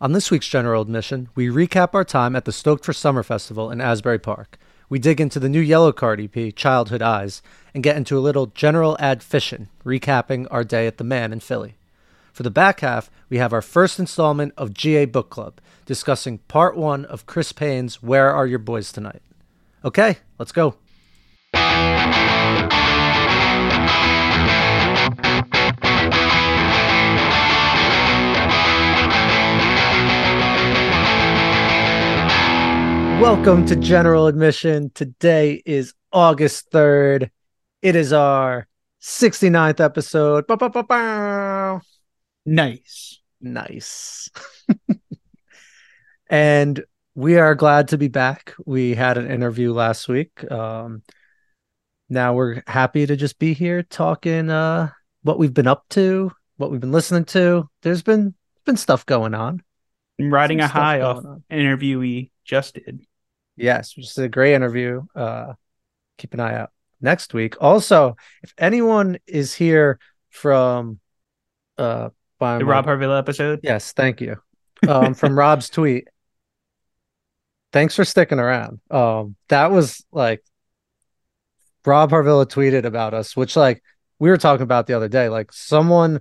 On this week's General Admission, we recap our time at the Stoked for Summer Festival in Asbury Park. We dig into the new Yellowcard EP, Childhood Eyes, and get into a little general ad fission, recapping our day at the Mann in Philly. For the back half, we have our first installment of GA Book Club, discussing part one of Chris Payne's Where Are Your Boys Tonight? Okay, let's go. Welcome to General Admission. Today is August 3rd. It is our 69th episode. Ba-ba-ba-ba. Nice. Nice. and we are glad to be back. We had an interview last week. Um, now we're happy to just be here talking uh, what we've been up to, what we've been listening to. There's been been stuff going on. I'm riding Some a high off on. an interview we just did. Yes, which is a great interview. Uh, keep an eye out next week. Also, if anyone is here from uh, by The Rob Harvilla episode. yes, thank you. Um, from Rob's tweet. Thanks for sticking around. Um, that was like Rob Harvilla tweeted about us, which like we were talking about the other day, like someone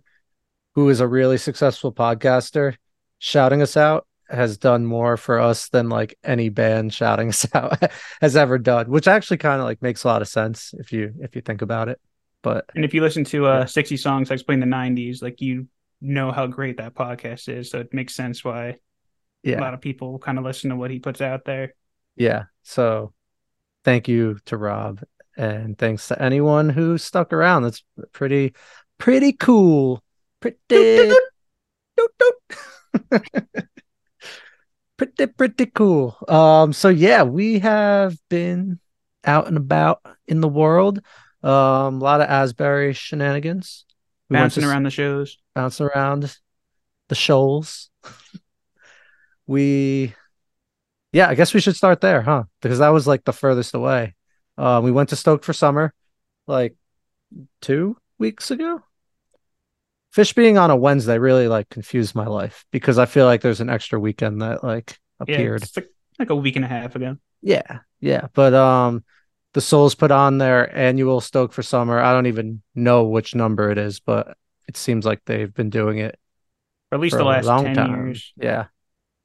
who is a really successful podcaster shouting us out has done more for us than like any band shouting us out has ever done, which actually kind of like makes a lot of sense if you if you think about it. But And if you listen to uh Yeah. 60 songs I explain the 90s, like you know how great that podcast is. So it makes sense why yeah. a lot of people kind of listen to what he puts out there. yeah. So thank you to Rob and thanks to anyone who stuck around. That's pretty pretty cool. Pretty pretty pretty cool. Um so yeah, we have been out and about in the world. Um a lot of Asbury shenanigans. We Bouncing to around the shows. bouncing around the shoals. we yeah, I guess we should start there, huh? Because that was like the furthest away. Uh, we went to Stoked for Summer like two weeks ago. Phish being on a Wednesday really like confused my life because I feel like there's an extra weekend that like Yeah, appeared. it's like, like a week and a half ago. Yeah, yeah. But um the Souls put on their annual Stoked for Summer. I don't even know which number it is, but it seems like they've been doing it for at least for the last long 10 time. years. Yeah.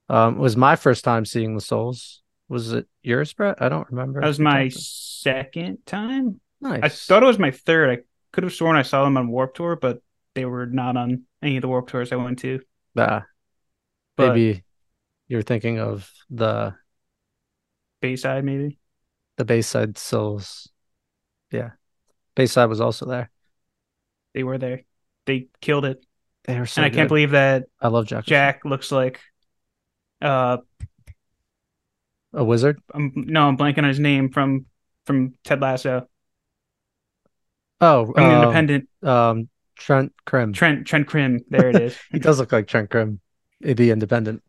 Um, it was my first time seeing the Souls. Was it yours, Brett? I don't remember. That was my second time. nice. I thought it was my third. I could have sworn I saw them on Warped Tour, but they were not on any of the Warped Tours I went to. Ah, But maybe you're thinking of the Bayside, maybe. the Bayside Souls. Yeah, Bayside was also there. They were there. They killed it. They were so and I can't believe that I love Jack. Jack looks like uh a wizard. I'm, no, I'm blanking on his name from from Ted Lasso. Oh, From the um, Independent. Um, Trent Crimm. Trent Trent Crimm. There it is. He does look like Trent Crimm, the Independent.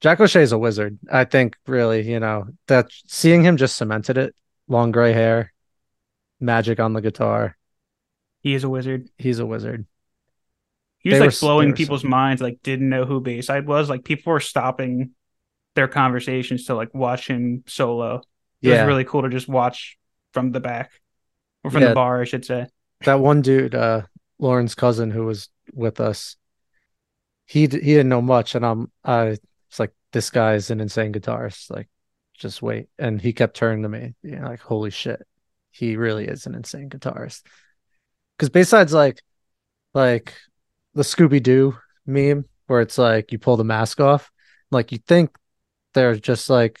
Jack O'Shea's a wizard. I think really, you know, that seeing him just cemented it. Long gray hair, magic on the guitar. he is a wizard. He's a wizard. He was They like s- blowing people's so- minds. Like didn't know who Bayside was. Like people were stopping their conversations to like watch him solo. It Yeah, was really cool to just watch from the back or from Yeah. the bar, I should say. That one dude, uh, Lauren's cousin who was with us. He d- he didn't know much, and I'm I was like, this guy's an insane guitarist. Like, just wait. And he kept turning to me, you know, like, holy shit, he really is an insane guitarist. Because besides like, like the Scooby Doo meme where it's like you pull the mask off, like you think they're just like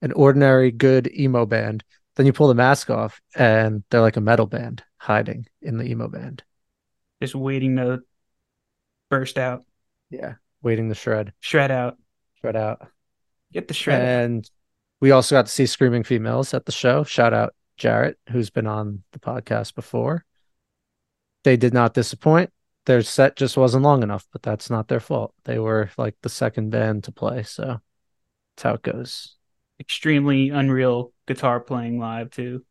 an ordinary good emo band. Then you pull the mask off and they're like a metal band hiding in the emo band. Just waiting to burst out, Yeah. Waiting to shred, shred out, shred out. get the shred. out. And we also got to see Screaming Females at the show. Shout out Jarrett, who's been on the podcast before. They did not disappoint. Their set just wasn't long enough, but that's not their fault. They were like the second band to play, so that's how it goes. Extremely unreal guitar playing live too.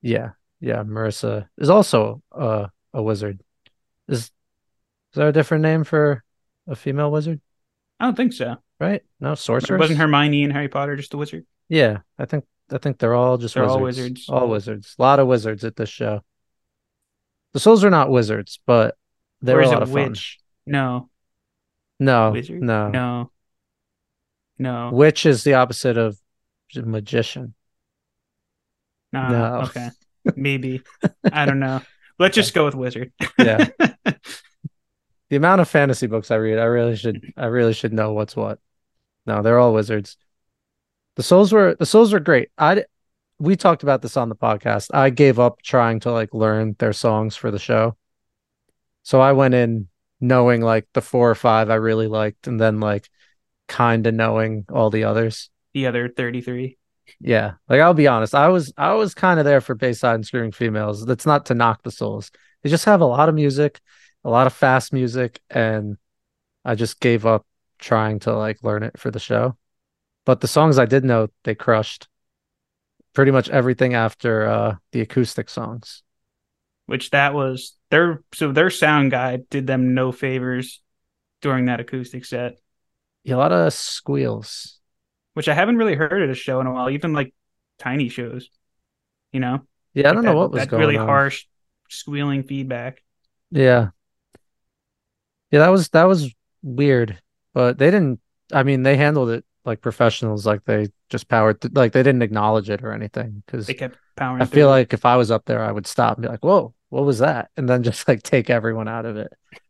Yeah, yeah. Marissa is also uh, a wizard. Is is there a different name for a female wizard, I don't think so. right? No, sorceress. Wasn't Hermione and Harry Potter just a wizard? Yeah, I think I think they're all just They're all wizards. wizards. All wizards. A lot of wizards at this show. The souls are not wizards, but they or were a lot of fun. witch? No. No, Wizard? no, No. No. Witch is the opposite of magician. Nah, no. Okay. Maybe. I don't know. Let's just go with wizard. Yeah. The amount of fantasy books I read, I really should I really should know what's what. No, they're all wizards. The souls were the souls were great. I we talked about this on the podcast. I gave up trying to like learn their songs for the show. So I went in knowing like the four or five I really liked and then like kind of knowing all the others. the other 33. Yeah. Like I'll be honest, I was I was kind of there for Bayside and Screaming Females. That's not to knock the souls. They just have a lot of music, a lot of fast music, and I just gave up trying to like learn it for the show. But the songs I did know, they crushed. Pretty much everything after uh the acoustic songs. which that was their so their sound guy did them no favors during that acoustic set, Yeah, a lot of squeals. Which I haven't really heard at a show in a while, even like tiny shows. You know, Yeah, I don't Like know that- what was that going really on. harsh squealing feedback. Yeah. Yeah, that was that was weird. But they didn't I mean, they handled it like professionals, like they just powered th- like they didn't acknowledge it or anything. Because They kept powering. I through. feel like if I was up there, I would stop and be like, Whoa, what was that? And then just like take everyone out of it. It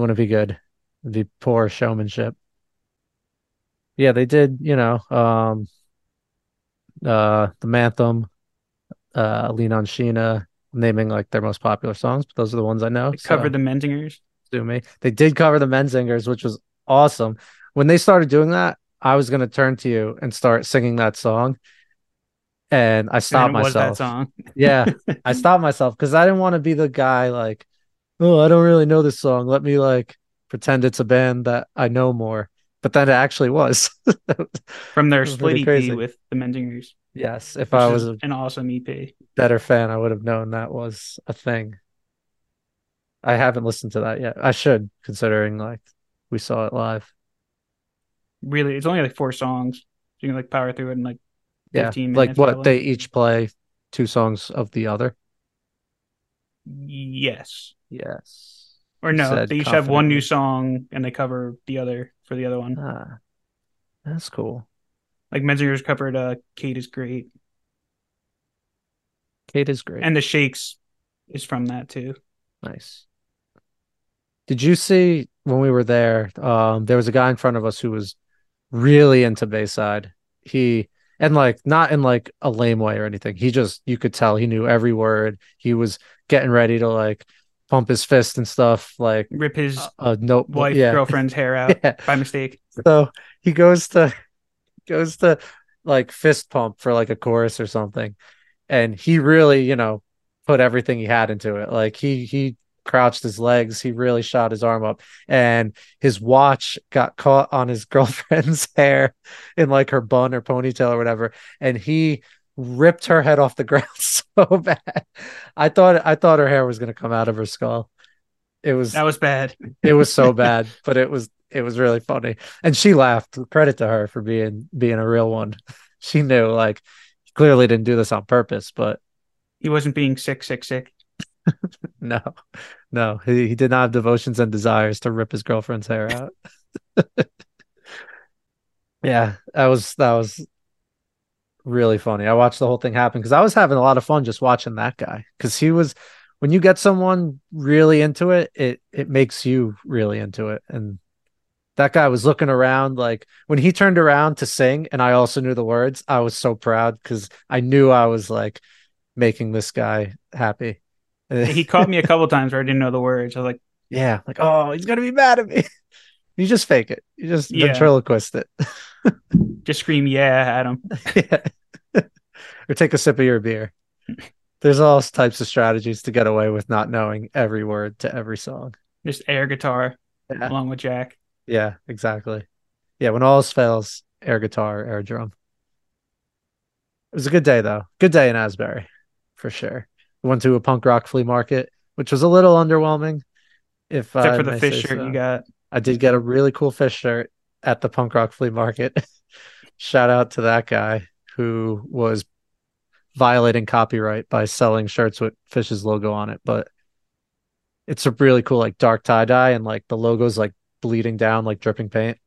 wouldn't be good. It'd be poor showmanship. Yeah, they did, you know, um uh the Manthem, uh Lean on Sheena, naming like their most popular songs, but those are the ones I know. they covered so- the Menzingers. Do me. They did cover the Menzingers, which was awesome. When they started doing that, I was gonna turn to you and start singing that song, and I And stopped that myself. song. Yeah, I stopped myself because I didn't want to be the guy like, oh, I don't really know this song. Let me like pretend it's a band that I know more. But then it actually was. from their was split EP crazy. with the Menzingers. yes, if I was an awesome EP. better fan, I would have known that was a thing. I haven't listened to that yet. I should, considering like we saw it live. Really, it's only like four songs. You can like power through it in like Yeah, 15 like what they each play two songs of the other. yes. Yes. Or no, they each have one new song and they cover the other for the other one. Ah, that's cool. Like Menzingers covered uh Kate is great. Kate is great. And the Shakes is from that too. Nice. Did you see when we were there? Um, there was a guy in front of us who was really into Bayside. He and like not in like a lame way or anything. He just you could tell he knew every word. He was getting ready to like pump his fist and stuff. Like Rip his uh, a notebook. wife, yeah. girlfriend's hair out Yeah. by mistake. So he goes to goes to like fist pump for like a chorus or something. And he really, you know, put everything he had into it. Like he he crouched his legs, he really shot his arm up, and his watch got caught on his girlfriend's hair in like her bun or ponytail or whatever, and he ripped her head off the ground so bad. I thought I thought her hair was gonna come out of her skull. It was That was bad. it was so bad, but it was it was really funny. And she laughed. Credit to her for being being a real one. She knew like clearly didn't do this on purpose, but He wasn't being sick, sick, sick. no. No, he, he did not have devotions and desires to rip his girlfriend's hair out. yeah, that was that was really funny. I watched the whole thing happen because I was having a lot of fun just watching that guy. Because he was when you get someone really into it, it it makes you really into it. And that guy was looking around like when he turned around to sing, and I also knew the words, I was so proud because I knew I was like making this guy happy. He caught me a couple times where I didn't know the words. I was like, Yeah, like oh, he's gonna be mad at me. you just fake it. You just Yeah. ventriloquist it. just scream yeah at him. yeah. Or take a sip of your beer. There's all types of strategies to get away with not knowing every word to every song. Just air guitar Yeah, along with Jack. yeah exactly. Yeah, when all else fails, air guitar, air drum. It was a good day though. Good day in Asbury, for sure. We went to a punk rock flea market, which was a little underwhelming. If Except I for the Phish shirt so. you uh, got. I did get a really cool Phish shirt at the punk rock flea market. Shout out to that guy who was violating copyright by selling shirts with Phish's logo on it. But it's a really cool, like dark tie dye, and like the logo's like bleeding down, like dripping paint.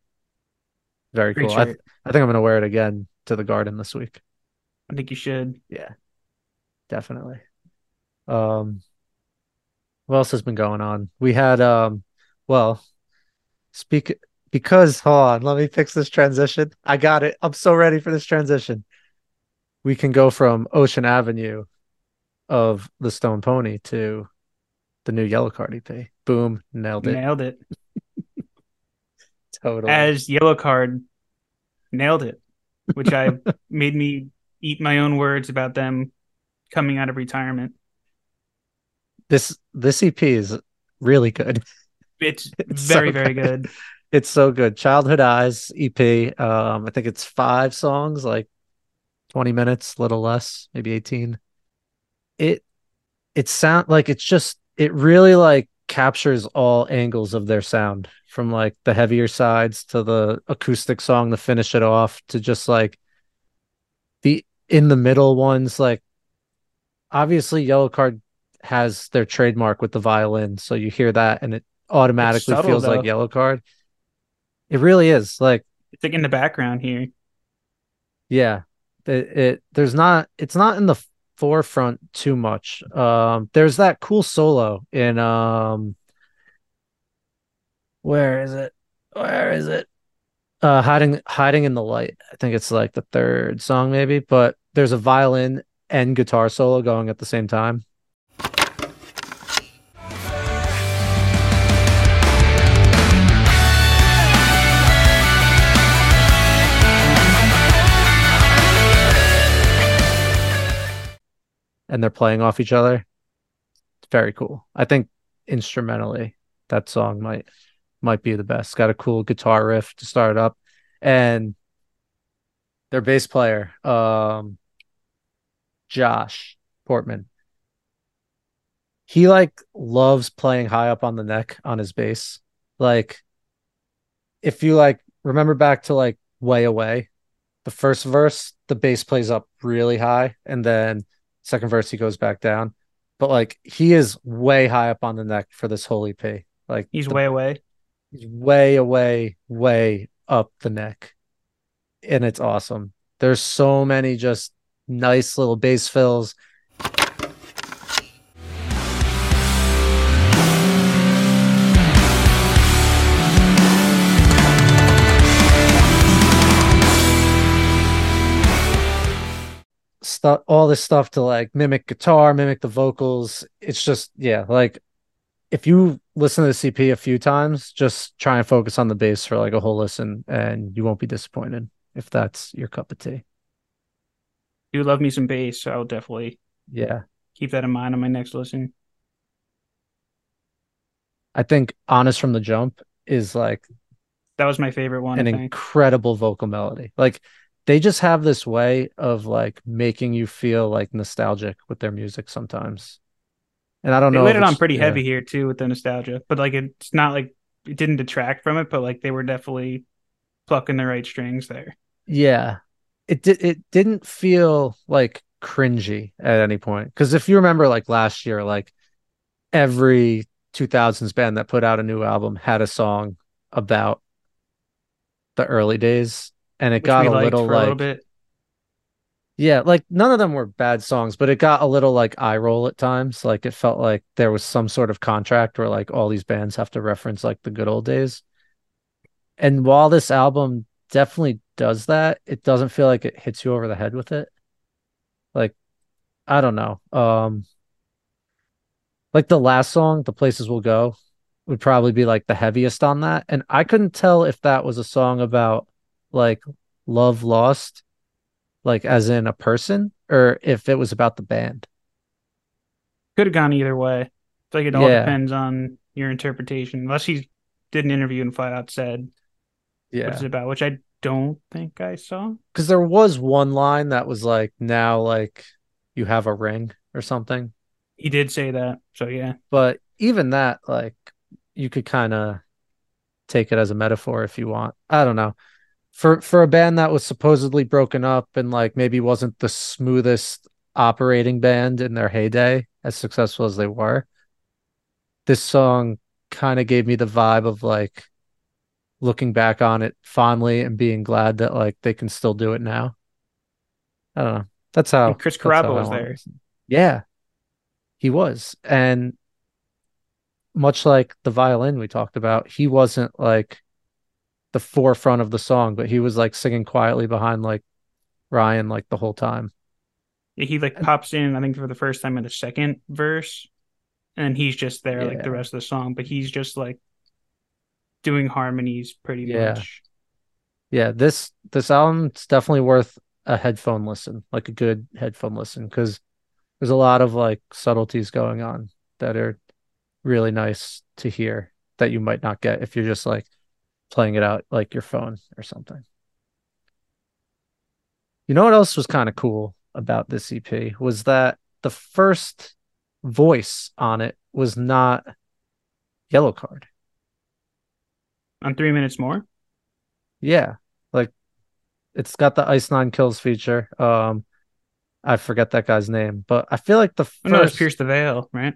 Very Great cool. I, shirt. I think I'm gonna wear it again to the garden this week. I think you should. Yeah, definitely. Um, what else has been going on? We had um, well, speak because hold on, let me fix this transition. I got it. I'm so ready for this transition. We can go from Ocean Avenue of the Stone Pony to the new Yellowcard EP. Boom, nailed it. Nailed it. Totally. As Yellowcard, nailed it. Which I made me eat my own words about them coming out of retirement. this this EP is really good. It's, It's very, so very good. good. It's so good. Childhood Eyes EP. Um, I think it's five songs, like 20 minutes, a little less, maybe 18. It it sound like it's just it really like captures all angles of their sound from like the heavier sides to the acoustic song to finish it off to just like the in the middle ones like obviously Yellowcard has their trademark with the violin so you hear that and it automatically subtle, feels though. like Yellowcard it really is like It's like in the background here. yeah it, it there's not it's not in the forefront too much. Um there's that cool solo in um where is it? Where is it? Uh hiding hiding in the light. I think it's like the third song maybe but there's a violin and guitar solo going at the same time and they're playing off each other it's very cool. I think instrumentally that song might might be the best. It's got a cool guitar riff to start up. And their bass player um josh portman he like loves playing high up on the neck on his bass. Like if you like remember back to like way away the first verse the bass plays up really high and then second verse he goes back down but like he is way high up on the neck for this whole ep like He's the way away. He's way away, way up the neck. And it's awesome. There's so many just nice little bass fills. Stuff all this stuff to like mimic guitar, mimic the vocals. It's just yeah, like if you listen to the EP a few times, just try and focus on the bass for like a whole listen, and you won't be disappointed if that's your cup of tea. Do love me some bass, so I'll definitely Yeah, keep that in mind on my next listen. I think "Honest from the Jump" is like That was my favorite one. an incredible vocal melody. Like they just have this way of like making you feel like nostalgic with their music sometimes. And I don't They know. laid if it on pretty yeah. heavy here too with the nostalgia, but like it's not like it didn't detract from it, but like they were definitely plucking the right strings there. Yeah. It did it didn't feel like cringy at any point. Because if you remember like last year, like every 2000s band that put out a new album had a song about the early days and it Which got a little for a little like bit. yeah, like none of them were bad songs, but it got a little like eye roll at times. Like it felt like there was some sort of contract where like all these bands have to reference like the good old days. And while this album definitely does that, it doesn't feel like it hits you over the head with it. Like I don't know. Um like the last song, The Places Will Go, would probably be like the heaviest on that. And I couldn't tell if that was a song about like love lost, like as in a person, or if it was about the band. Could have gone either way. It's like it all Yeah. depends on your interpretation. Unless he did an interview and flat out said what Yeah. it's about, which I don't think I saw. Because there was one line that was like, now like you have a ring or something. He did say that. So yeah. But even that, like, you could kind of take it as a metaphor if you want. I don't know. For for a band that was supposedly broken up and like maybe wasn't the smoothest operating band in their heyday, as successful as they were, this song kind of gave me the vibe of like looking back on it fondly and being glad that like they can still do it now. I don't know. That's how And Chris Carrabba was there. Yeah, he was. And much like the violin we talked about, he wasn't like the forefront of the song, but he was like singing quietly behind like Ryan like the whole time. Yeah, He like pops in, I think, for the first time in the second verse, and he's just there like the rest of the song, but he's just like doing harmonies pretty Yeah. much. Yeah, this this album's definitely worth a headphone listen, like a good headphone listen, because there's a lot of like subtleties going on that are really nice to hear that you might not get if you're just like playing it out like your phone or something. You know what else was kind of cool about this EP was that the first voice on it was not Yellowcard. On three minutes more, Yeah, like it's got the Ice Nine Kills feature. Um, I forget that guy's name, but I feel like the oh, no, it's first. Pierce the Veil, right?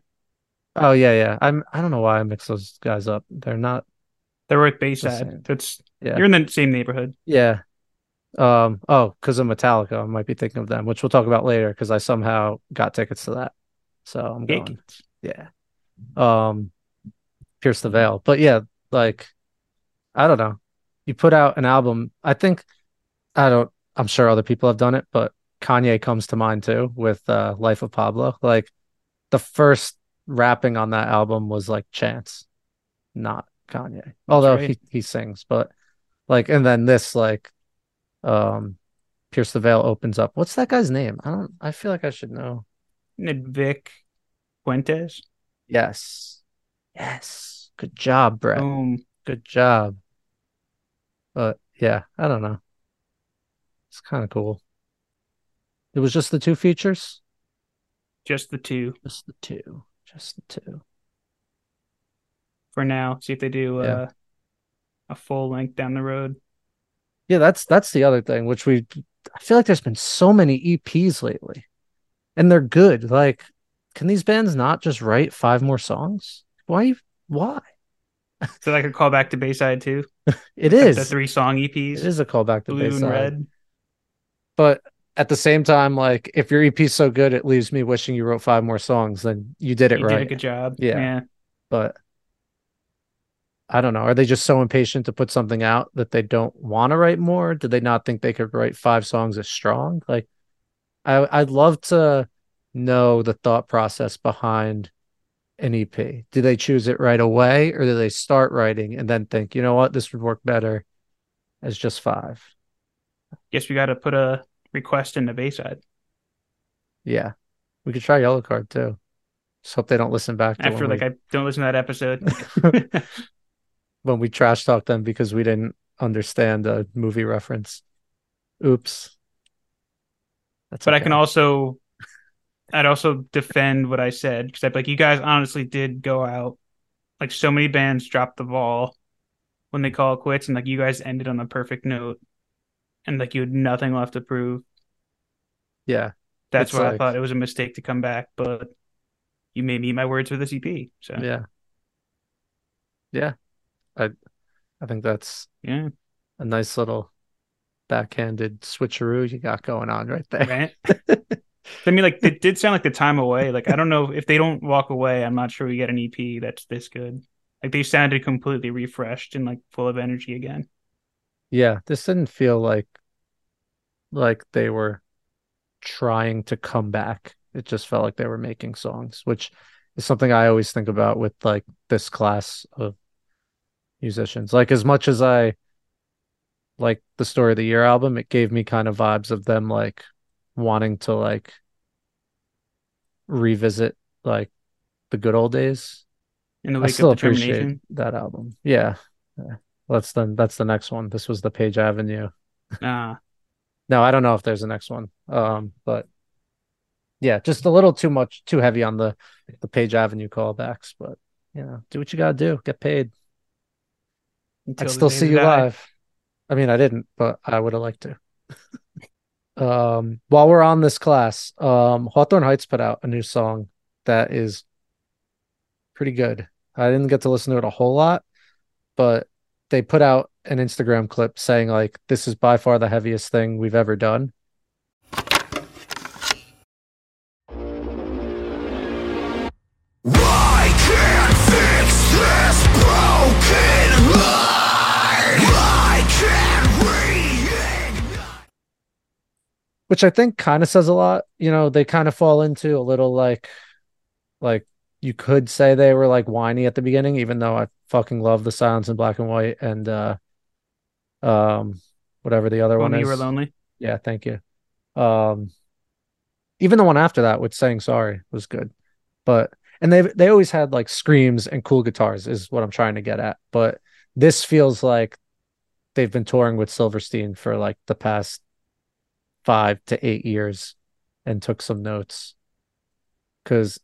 Oh yeah, yeah. I'm. I don't know why I mix those guys up. They're not. They're same. Bayside. That's Yeah, you're in the same neighborhood. yeah. Um. Oh, because of Metallica, I might be thinking of them, which we'll talk about later. Because I somehow got tickets to that, so I'm going. Yeah. Um, Pierce the Veil, but yeah, like I don't know. You put out an album. I think I don't. I'm sure other people have done it, but Kanye comes to mind too with uh, Life of Pablo. Like the first rapping on that album was like Chance, not Kanye. Although right. he he sings, but like, and then this like, um, Pierce the Veil opens up. What's that guy's name? I don't. I feel like I should know. And Vic Fuentes. Yes, yes. Good job, Brett. Boom. Good job. But yeah, I don't know. It's kind of cool. It was just the two features? Just the two Just the two. Just the two. For now. See if they do Yeah. uh, a full length down the road. Yeah, that's that's the other thing, which we I feel like there's been so many EPs lately. And they're good. Like, can these bands not just write five more songs? Why why? So like a callback to Bayside too. It The is. three song EPs. It is a callback to Blue and Bayside. Red. But at the same time, like if your EP's so good, it leaves me wishing you wrote five more songs, then you did it You right. did a good job. Yeah. Yeah. but I don't know. Are they just so impatient to put something out that they don't want to write more? Did they not think they could write five songs as strong? Like, I I'd love to know the thought process behind an EP. Do they choose it right away, or do they start writing and then think, you know what, this would work better as just five? Guess we got to put a request in the Bayside Yeah, we could try Yellowcard too. Just hope they don't listen back to after like we, I don't listen to that episode. when we trash talk them because we didn't understand a movie reference. Oops. That's but I can also, I'd also defend what I said because I'd be like, you guys honestly did go out. Like so many bands dropped the ball when they call it quits, and like you guys ended on the perfect note, and like you had nothing left to prove. yeah, That's why I thought it was a mistake to come back, but you made meet my words with this EP. So yeah, yeah. I I think that's yeah, a nice little backhanded switcheroo you got going on right there. right. I mean, like it did sound like the time away. Like I don't know if they don't walk away, I'm not sure we get an EP that's this good. Like they sounded completely refreshed and like full of energy again. Yeah, this didn't feel like like they were trying to come back. It just felt like they were making songs, which is something I always think about with like this class of musicians. Like as much as I like the Story of the Year album, it gave me kind of vibes of them like wanting to like revisit like the good old days. In the I still of appreciate that album. Yeah. yeah. That's the that's the next one. This was the Page Avenue. Ah, No, I don't know if there's a next one. Um, but yeah, just a little too much, too heavy on the the Page Avenue callbacks. But you know, do what you gotta do. Get paid. I'd still see you die. live. I mean, I didn't, but I would have liked to. um, while we're on this class, um, Hawthorne Heights put out a new song that is pretty good. I didn't get to listen to it a whole lot, but they put out an Instagram clip saying like this is by far the heaviest thing we've ever done. Which I think kind of says a lot. You know, they kind of fall into a little like, like you could say they were like whiny at the beginning, even though I fucking love the Silence in Black and White and uh, um, whatever the other When one you is. were lonely. Yeah, thank you. Um, even the one after that with saying sorry was good, but and they they always had like screams and cool guitars is what I'm trying to get at. But this feels like they've been touring with Silverstein for like the past five to eight years and took some notes because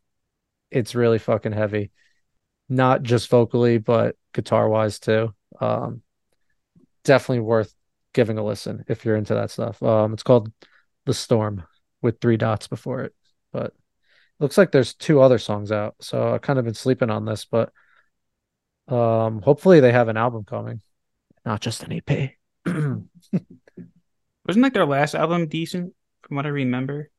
it's really fucking heavy, not just vocally but guitar wise too. Um, definitely worth giving a listen if you're into that stuff. Um, it's called The Storm with three dots before it, but it looks like there's two other songs out. So I've kind of been sleeping on this, but um, hopefully they have an album coming, not just an EP. Wasn't like their last album decent from what I remember?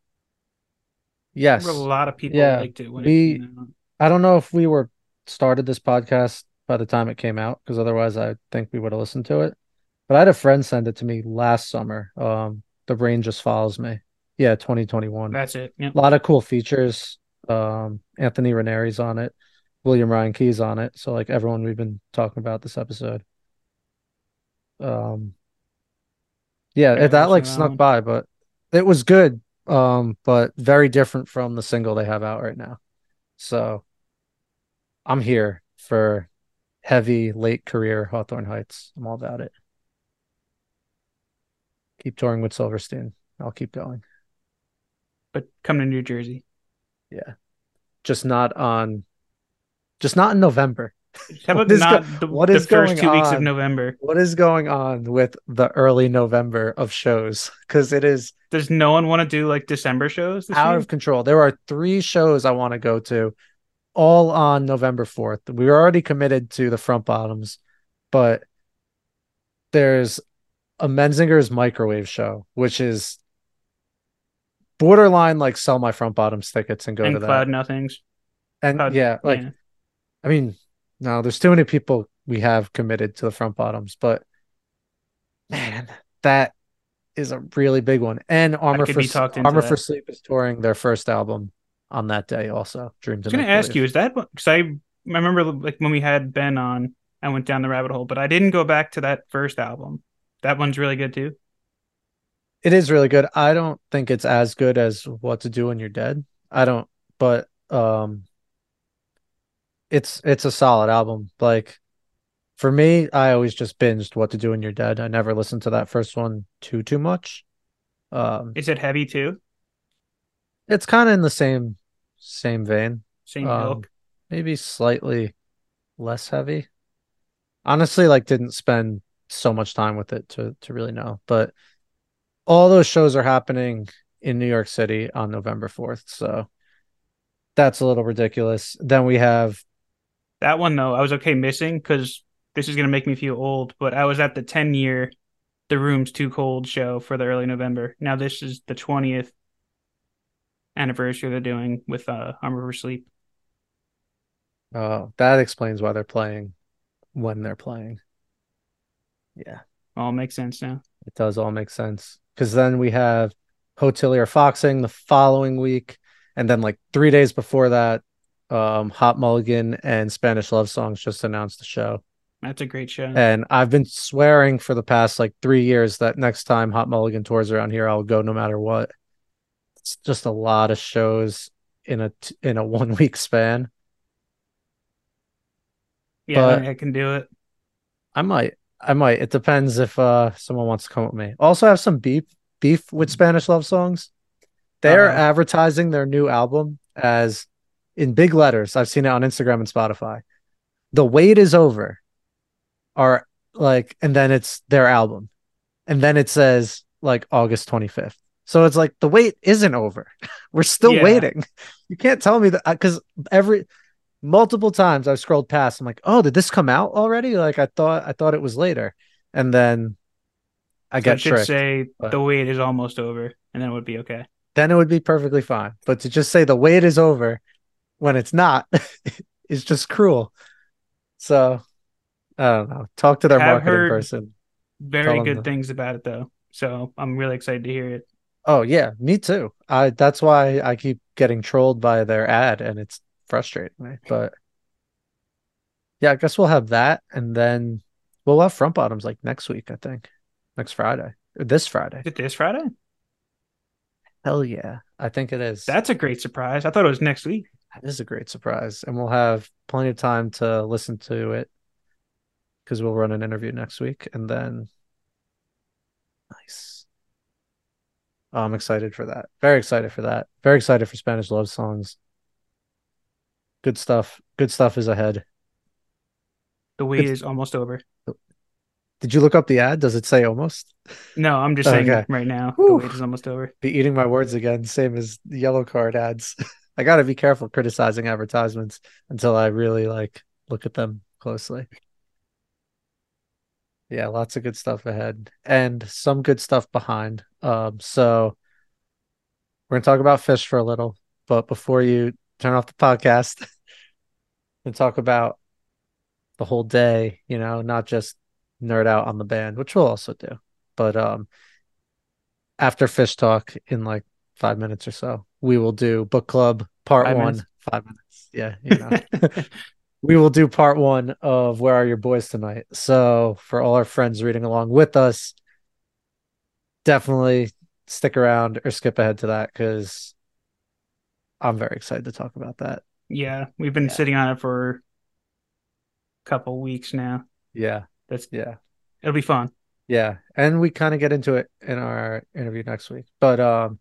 yes, I remember a lot of people Yeah, liked it when we- it. I don't know if we were started this podcast by the time it came out, because otherwise I think we would have listened to it. But I had a friend send it to me last summer. Um, The Rain Just Follows Me. Yeah, 2021. That's it. Yeah. A lot of cool features. Um, Anthony Raneri's on it, William Ryan Key's on it. So like everyone we've been talking about this episode. Um, yeah, Yeah, that like listen to that snuck one. by, but it was good. Um, but very different from the single they have out right now. So I'm here for heavy late career Hawthorne Heights. I'm all about it. Keep touring with Silverstein. I'll keep going. But come to New Jersey. Yeah. Just not on just not in November. How What about is go- not the, what the is first going two weeks of? November? What is going on with the early November of shows? Because it is Does no one want to do like December shows out year? of control. There are three shows I want to go to, all on November 4th. We were already committed to the front bottoms, but there's a Menzinger's microwave show, which is borderline like sell my front bottoms tickets and go and to Cloud that. Nothings. And Cloud- yeah, like yeah. I mean, no, there's too many people we have committed to the front bottoms, but man, that is a really big one. And Armor for be talked into Armor for Sleep is touring their first album on that day also. Dreams I was gonna ask you, is that because I I remember like when we had Ben on, I went down the rabbit hole, but I didn't go back to that first album. That one's really good too. It is really good. I don't think it's as good as What to Do When You're Dead. I don't, but um it's it's a solid album. Like for me, I always just binged What to Do When You're Dead. I never listened to that first one too too much. Um Is it heavy too? it's kind of in the same same vein. Same Um, ilk. maybe slightly less heavy. Honestly, like didn't spend so much time with it to to really know. But all those shows are happening in New York City on November 4th. So that's a little ridiculous. Then we have That one though, I was okay missing because this is gonna make me feel old. But I was at the ten year, the room's too cold show for the early November. Now this is the twentieth anniversary they're doing with uh Armor for Sleep. Oh, that explains why they're playing when they're playing. Yeah, All makes sense now. it does all make sense. Because then we have Hotelier Foxing the following week, and then like three days before that, um, Hot Mulligan and Spanish Love Songs just announced the show. That's a great show. And I've been swearing for the past like three years that next time Hot Mulligan tours around here, I'll go no matter what. It's just a lot of shows in a t- in a one week span. yeah, but- I, I can do it. I might, I might. It depends if uh someone wants to come with me. Also, have some beef beef with Spanish love songs. They're Uh-oh. advertising their new album as in big letters. I've seen it on Instagram and Spotify. The wait is over. Our like, and then it's their album, and then it says like August 25th. So it's like the wait isn't over. We're still Yeah. waiting. You can't tell me that uh, because every multiple times I've scrolled past. I'm like, oh, did this come out already? Like I thought, I thought it was later, and then I So get should tricked. say but- the wait is almost over, and then it would be okay. then it would be perfectly fine. But to just say the wait is over when it's not is just cruel. So I don't know. Talk to their Have marketing person. Very good to- things about it though, so I'm really excited to hear it. Oh yeah, me too. I that's why I keep getting trolled by their ad and it's frustrating me. But yeah, I guess we'll have that and then we'll have front bottoms like next week, I think. Next Friday. Or this Friday. Is it this Friday? Hell yeah. I think it is. That's a great surprise. I thought it was next week. That is a great surprise. And we'll have plenty of time to listen to it because we'll run an interview next week. And then, nice. Oh, I'm excited for that. Very excited for that. Very excited for Spanish love songs. Good stuff. Good stuff is ahead. The wait It's- is almost over. Did you look up the ad? Does it say almost? No, I'm just saying Okay. right now. Whew. The wait is almost over. Be eating my words again, same as the Yellowcard ads. I got to be careful criticizing advertisements until I really like look at them closely. Yeah, lots of good stuff ahead and some good stuff behind. Um, so we're gonna talk about Phish for a little, but before you turn off the podcast and talk about the whole day, you know, not just nerd out on the band, which we'll also do. But um after Phish talk in like five minutes or so, we will do book club part Five one. minutes? Five minutes. Yeah, you know. we will do part one of Where Are Your Boys Tonight. So, for all our friends reading along with us, definitely stick around or skip ahead to that because I'm very excited to talk about that. yeah, we've been Yeah. sitting on it for a couple weeks now. Yeah. That's Yeah. it'll be fun. Yeah. And we kind of get into it in our interview next week. But um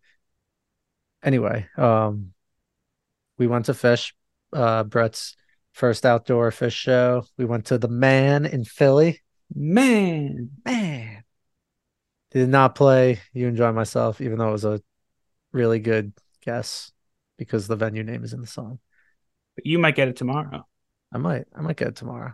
anyway, um we went to Phish, uh Brett's first outdoor Phish show. We went to the Mann in Philly. Man, Mann did not play you enjoy myself even though it was a really good guess because the venue name is in the song but you might get it tomorrow. i might i might get it tomorrow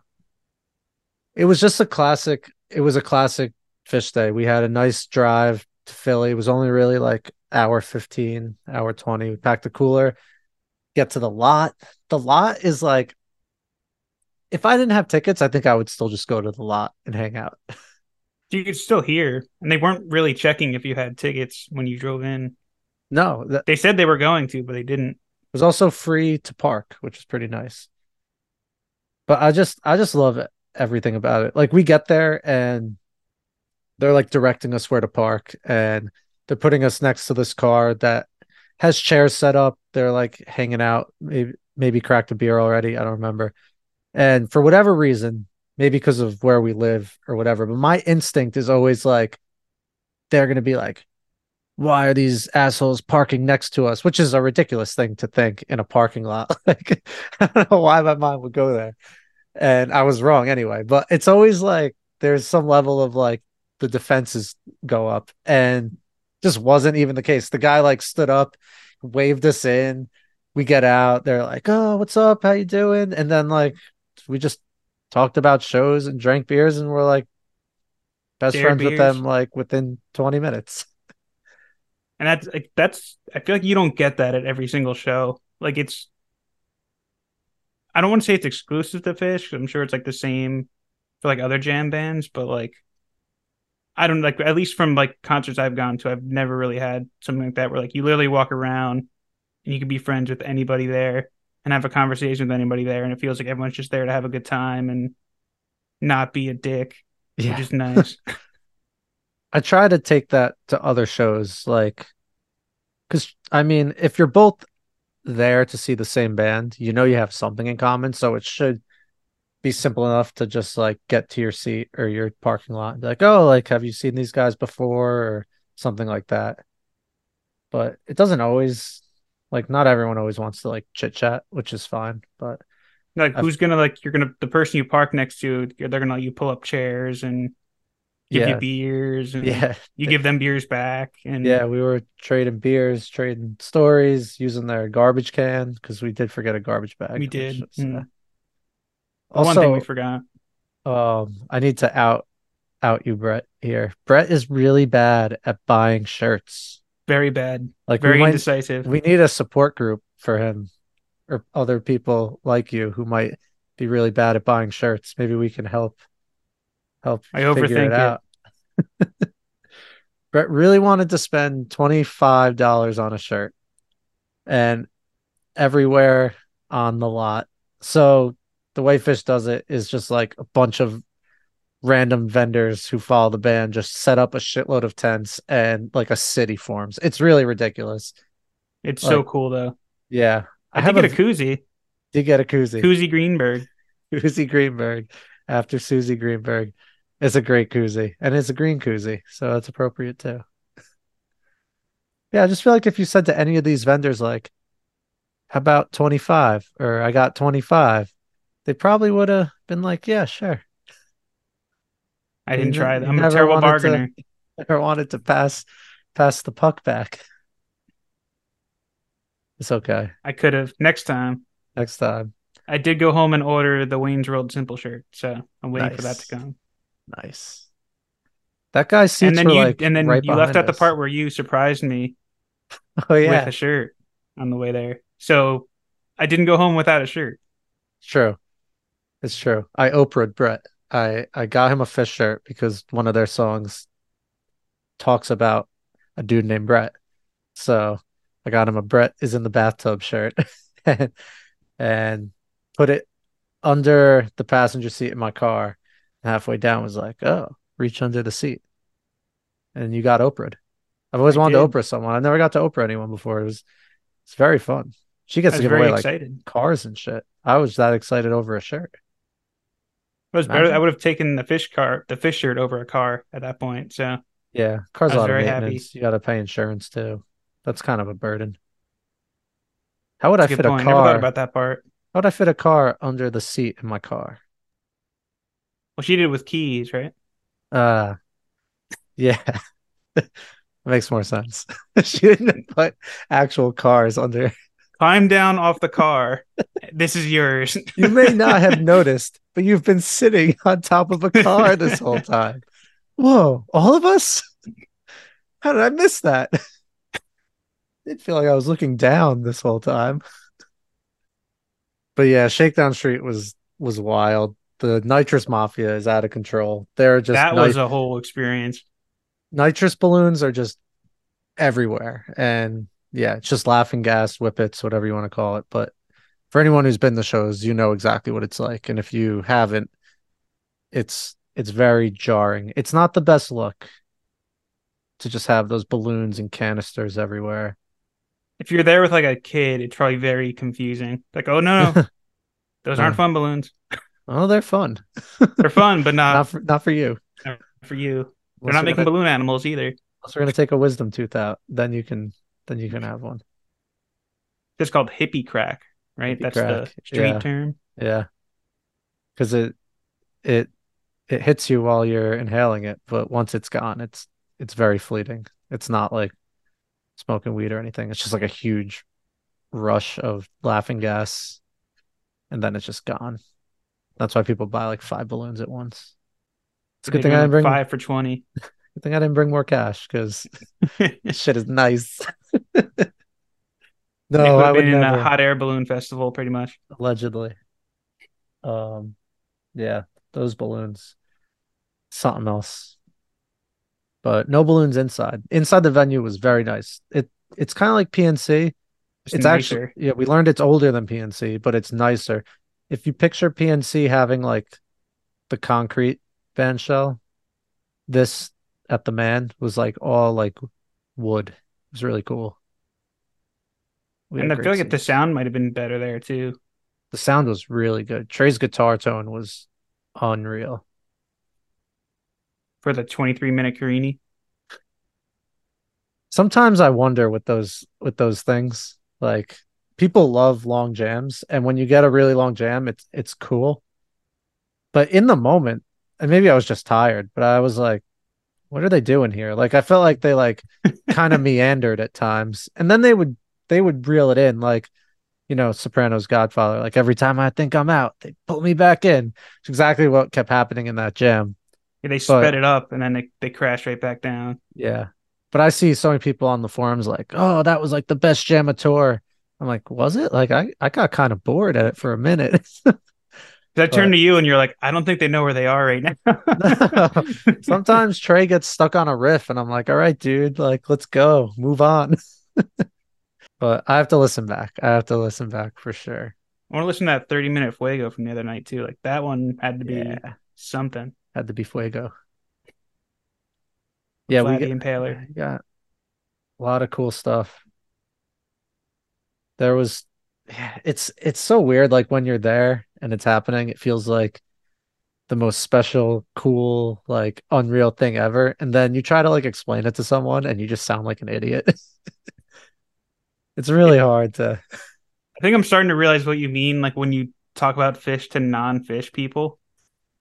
it was just a classic it was a classic Phish day we had a nice drive to philly it was only really like hour 15 hour 20 we pack the cooler get to the lot the lot is like if i didn't have tickets i think i would still just go to the lot and hang out You could still hear, and they weren't really checking if you had tickets when you drove in. no that They said they were going to, but they didn't. It was also free to park, which is pretty nice. But I just I just love it, everything about it. Like we get there and they're like directing us where to park and they're putting us next to this car that has chairs set up. They're like hanging out, maybe maybe cracked a beer already, I don't remember. And for whatever reason, maybe because of where we live or whatever, but my instinct is always like they're to be like why are these assholes parking next to us? Which is a ridiculous thing to think in a parking lot. like, I don't know why my mind would go there. And I was wrong anyway. But it's always like there's some level of like the defenses go up and just wasn't even the case. The guy like stood up, waved us in. We get out. They're like, "Oh, what's up? How you doing?" And then like we just talked about shows and drank beers and we're like best Shared friends with them like within 20 minutes. And that's like that's I feel like you don't get that at every single show. Like it's I don't want to say it's exclusive to Phish. I'm sure it's like the same for like other jam bands, but like I don't like at least from like concerts I've gone to, I've never really had something like that where like you literally walk around and you can be friends with anybody there and have a conversation with anybody there and it feels like everyone's just there to have a good time and not be a dick, which is nice. I try to take that to other shows, like, because I mean, if you're both there to see the same band, you know you have something in common, so it should be simple enough to just like get to your seat or your parking lot and be like, oh, like, have you seen these guys before or something like that. But it doesn't always, like, not everyone always wants to like chit chat, which is fine. But Like I've- who's gonna like you're gonna the person you park next to, they're gonna let you pull up chairs and give Yeah. you beers and Yeah, you give them beers back and yeah. We were trading beers, trading stories, using their garbage can because we did forget a garbage bag. We did. Mm. Also, one thing we forgot. um, I need to out out you, Brett. Here, Brett is really bad at buying shirts. Very bad. Like Very we might, indecisive. we need a support group for him or other people like you who might be really bad at buying shirts. Maybe we can help help I figure overthink it it. out. Brett really wanted to spend $25 on a shirt and everywhere on the lot. So the way Phish does it is just like a bunch of random vendors who follow the band just set up a shitload of tents and like a city forms. It's really ridiculous. It's so cool though. Yeah. I, have did get a koozie. did get a koozie. Koozie Greenberg. Koozie Greenberg after Susie Greenberg. It's a great koozie. And it's a green koozie, so it's appropriate too. Yeah, I just feel like if you said to any of these vendors like, how about 25? Or I got 25, they probably would have been like, yeah, sure. I didn't You try that. I'm a terrible wanted to- bargainer. Never wanted to pass pass the puck back. It's okay. I could have next time. Next time. I did go home and order the Wayne's World simple shirt, so I'm waiting for that to come. Nice. That guy's seats and then were you like and then right you left out the part where you surprised me Oh yeah, with a shirt on the way there. So I didn't go home without a shirt. True. It's true. I Oprah'd Brett. I I got him a Phish shirt because one of their songs talks about a dude named Brett. So I got him a Brett is in the bathtub shirt and, and put it under the passenger seat in my car. Halfway down was like, oh, reach under the seat. And you got Oprah'd. I've always I wanted to. Oprah someone. I never got to Oprah anyone before. It was it's very fun. She gets to give very away like excited. cars and shit. I was that excited over a shirt. It was better. Imagine. I would have taken the Phish car, the Phish shirt over a car at that point. So Yeah, car's I a lot of very happy. maintenance. You got to pay insurance too. That's kind of a burden. How would that's I a fit a point. Never thought about that part. How would I fit a car under the seat in my car? Well, she did it with keys, right? Uh, yeah, makes more sense. she didn't put actual cars under. Climb down off the car. this is yours. You may not have noticed, but you've been sitting on top of a car this whole time. Whoa, all of us? How did I miss that? Didn't feel like I was looking down this whole time. But yeah, Shakedown Street was was wild. The nitrous mafia is out of control. They're just that nit- was a whole experience. nitrous balloons are just everywhere. And yeah, it's just laughing gas, whippets, whatever you want to call it. But for anyone who's been to shows, you know exactly what it's like. And if you haven't, it's it's very jarring. It's not the best look to just have those balloons and canisters everywhere. If you're there with like a kid, it's probably very confusing. Like, oh no, no. those aren't fun balloons. Oh, they're fun. They're fun, but not, Not for not for you. for you. They're not making gonna, balloon animals either. unless we're gonna take a wisdom tooth out, then you can then you can have one. It's called hippie crack, right? Hippie That's crack, the street yeah. term. Yeah. Because it it it hits you while you're inhaling it, but once it's gone, it's it's very fleeting. It's not like smoking weed or anything. It's just like a huge rush of laughing gas and then it's just gone. That's why people buy like five balloons at once. It's a good thing I didn't bring five for twenty. good thing I didn't bring more cash because shit is nice. No, I would in never a hot air balloon festival, pretty much. allegedly. Um, yeah, those balloons, something else. But no balloons inside. Inside the venue was very nice. It it's kind of like PNC. Just It's nicer. actually yeah, we learned it's older than PNC, but it's nicer. If you picture PNC having like the concrete band shell, this at the Mann was like all like wood. It was really cool. We and I feel like the sound might have been better there too. the sound was really good. Trey's guitar tone was unreal. for the 23 minute Carini. Sometimes I wonder with those with those things, like people love long jams, and when you get a really long jam, it's it's cool. But in the moment, and maybe I was just tired, but I was like, what are they doing here? Like I felt like they like kind of meandered at times. And then they would they would reel it in like, you know, Sopranos Godfather. Like every time I think I'm out, they pull me back in. It's exactly what kept happening in that jam. Yeah, they sped it up and then they, they crash right back down. Yeah. But I see so many people on the forums like, oh, that was like the best jam of tour. I'm like, was it? Like I, I got kind of bored at it for a minute. I turned to you and you're like, I don't think they know where they are right now. Sometimes Trey gets stuck on a riff and I'm like, all right, dude, like let's go, move on. but I have to listen back. I have to listen back for sure. I want to listen to that 30 minute Fuego from the other night too. Like that one had to be yeah. something. Had to be Fuego. Yeah, we got, Impaler. got a lot of cool stuff. There was it's it's so weird like when you're there and it's happening it feels like the most special cool like unreal thing ever and then you try to like explain it to someone and you just sound like an idiot. It's really hard to i think i'm starting to realize what you mean like when you talk about Phish to non-Phish people.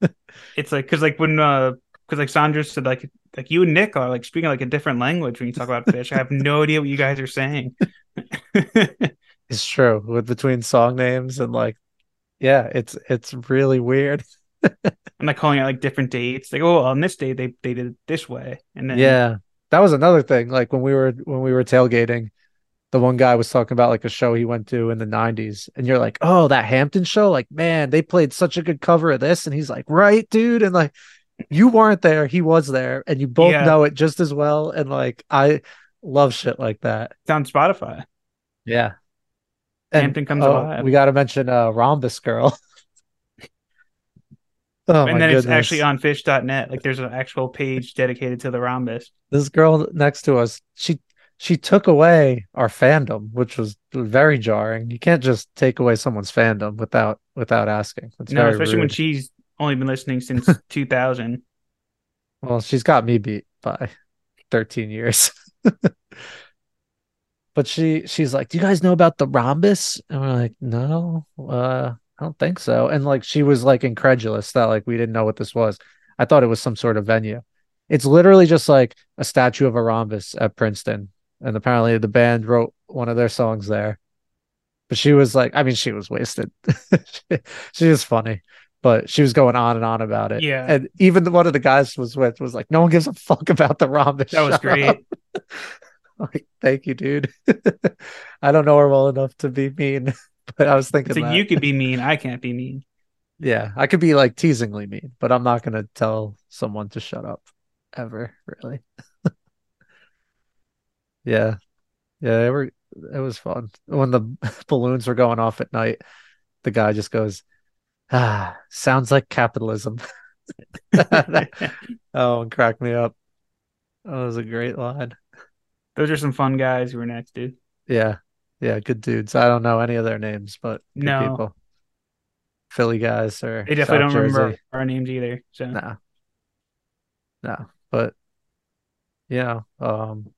It's like because like when uh because like sandra said like like you and nick are like speaking like a different language when you talk about Phish. I have no idea what you guys are saying it's true with between song names and like yeah it's it's really weird. I'm like calling out like different dates like oh on this day they they did it this way and then yeah that was another thing like when we were when we were tailgating the one guy was talking about like a show he went to in the 90s and you're like oh that hampton show? Like man they played such a good cover of this and he's like right dude and like you weren't there he was there and you both yeah. know it just as well and like i love shit like that. It's on spotify. Yeah Hampton comes oh, alive. We got to mention uh, Rhombus Girl. oh, and then goodness. it's actually on Phish.net. Like there's an actual page dedicated to the Rhombus. This girl next to us, she she took away our fandom, which was very jarring. You can't just take away someone's fandom without without asking. It's no, especially rude. when she's only been listening since 2000. Well, she's got me beat by 13 years but she she's like, "Do you guys know about the rhombus?" And we're like, "No, uh, I don't think so." And like she was like incredulous that like we didn't know what this was. I thought it was some sort of venue. It's literally just like a statue of a rhombus at Princeton, and apparently the band wrote one of their songs there. But she was like, I mean, she was wasted. she, she was funny, but she was going on and on about it. Yeah, and even the, one of the guys was with was like, "No one gives a fuck about the rhombus." That was great. like, thank you, dude. I don't know her well enough to be mean, but I was thinking so that. you could be mean. I can't be mean. Yeah, I could be like teasingly mean, but I'm not gonna tell someone to shut up ever, really. yeah, yeah, it, were, it was fun when the balloons were going off at night. The guy just goes, "Ah, sounds like capitalism." oh, and crack me up. That was a great line. Those are some fun guys who were next, dude. Yeah. Yeah, good dudes. I don't know any of their names, but no. people. Philly guys or they definitely South don't Jersey. remember our names either. So no. No. But yeah. Um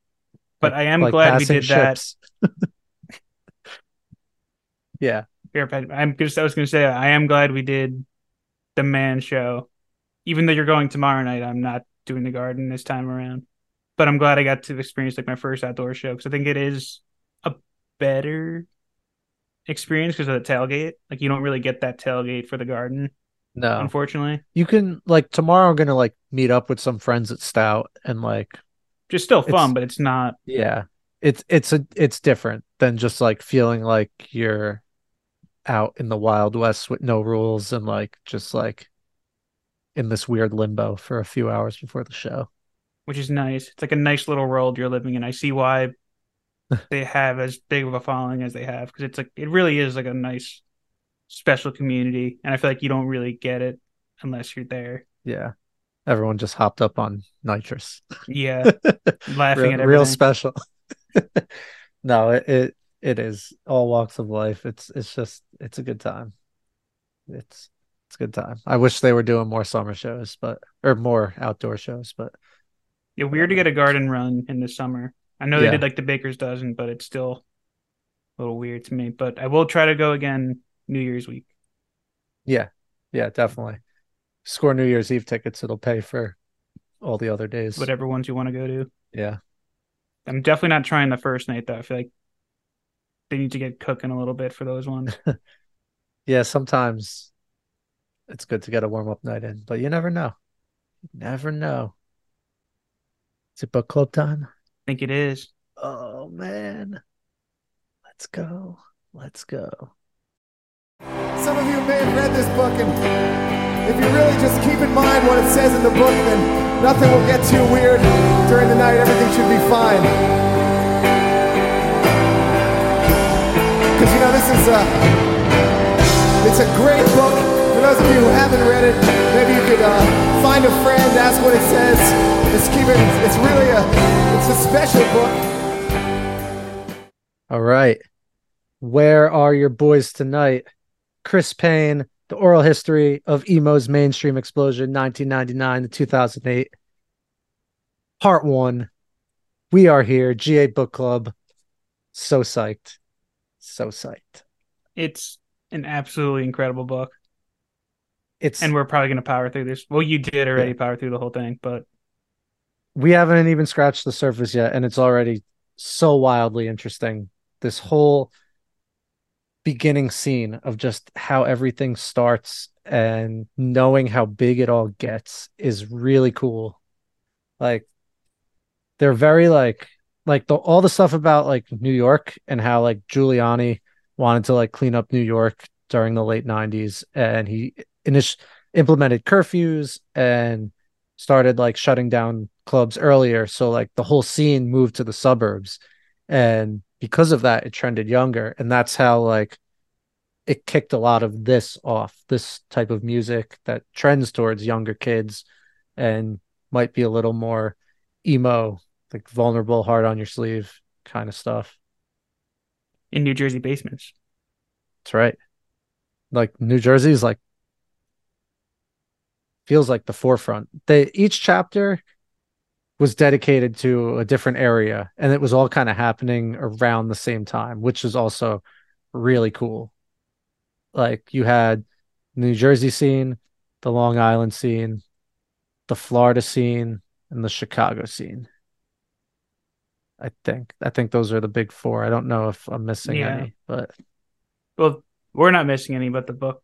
but I am like glad we did ships. that. yeah. I'm just I was gonna say I am glad we did the Mann show. Even though you're going tomorrow night, I'm not doing the garden this time around but I'm glad I got to experience like my first outdoor show because I think it is a better experience because of the tailgate. Like you don't really get that tailgate for the garden. No, unfortunately. You can like tomorrow. I'm gonna like meet up with some friends at Stout and like just still fun, but it's not. Yeah, it's it's a it's different than just like feeling like you're out in the wild west with no rules and like just like in this weird limbo for a few hours before the show which is nice. It's like a nice little world you're living in. I see why they have as big of a following as they have because it's like it really is like a nice special community, and I feel like you don't really get it unless you're there. Yeah, everyone just hopped up on nitrous. Yeah, laughing real, at everything. real special. no, it, it it is all walks of life. It's it's just it's a good time. It's it's a good time. I wish they were doing more summer shows, but or more outdoor shows, but yeah, weird to get a garden run in the summer. I know they yeah. did like the baker's dozen, but it's still a little weird to me. But I will try to go again New Year's week. Yeah, yeah, definitely. Score New Year's Eve tickets. It'll pay for all the other days. Whatever ones you want to go to. Yeah. I'm definitely not trying the first night though. I feel like they need to get cooking a little bit for those ones. Yeah, sometimes it's good to get a warm up night in, but you never know. You never know. Is it book club time? I think it is. Oh man. Let's go. Let's go. Some of you may have read this book, and if you really just keep in mind what it says in the book, then nothing will get too weird during the night. Everything should be fine. Because you know this is a, it's a great book. For those of you who haven't read it, maybe you could uh, find a friend, ask what it says. It's keep it. It's really a, it's a special book. All right. Where are your boys tonight? Chris Payne, The Oral History of Emo's Mainstream Explosion, 1999 to 2008. Part one. We are here, GA Book Club. So psyched. So psyched. It's an absolutely incredible book. It's And we're probably gonna power through this. Well, you did already power through the whole thing, but we haven't even scratched the surface yet, and it's already so wildly interesting. This whole beginning scene of just how everything starts and knowing how big it all gets is really cool. Like they're very like like the all the stuff about like New York and how like Giuliani wanted to like clean up New York during the late 90s and he init- implemented curfews and started like shutting down clubs earlier. So like the whole scene moved to the suburbs. And because of that it trended younger. And that's how like it kicked a lot of this off this type of music that trends towards younger kids and might be a little more emo like vulnerable hard on your sleeve kind of stuff. In New Jersey basements. that's right. Like new jersey is like feels like the forefront they each chapter was dedicated to a different area and it was all kind of happening around the same time which is also really cool like you had new jersey scene the long island scene the florida scene and the chicago scene i think i think those are the big four i don't know if i'm missing Yeah. any but Well, we're not missing any, but the book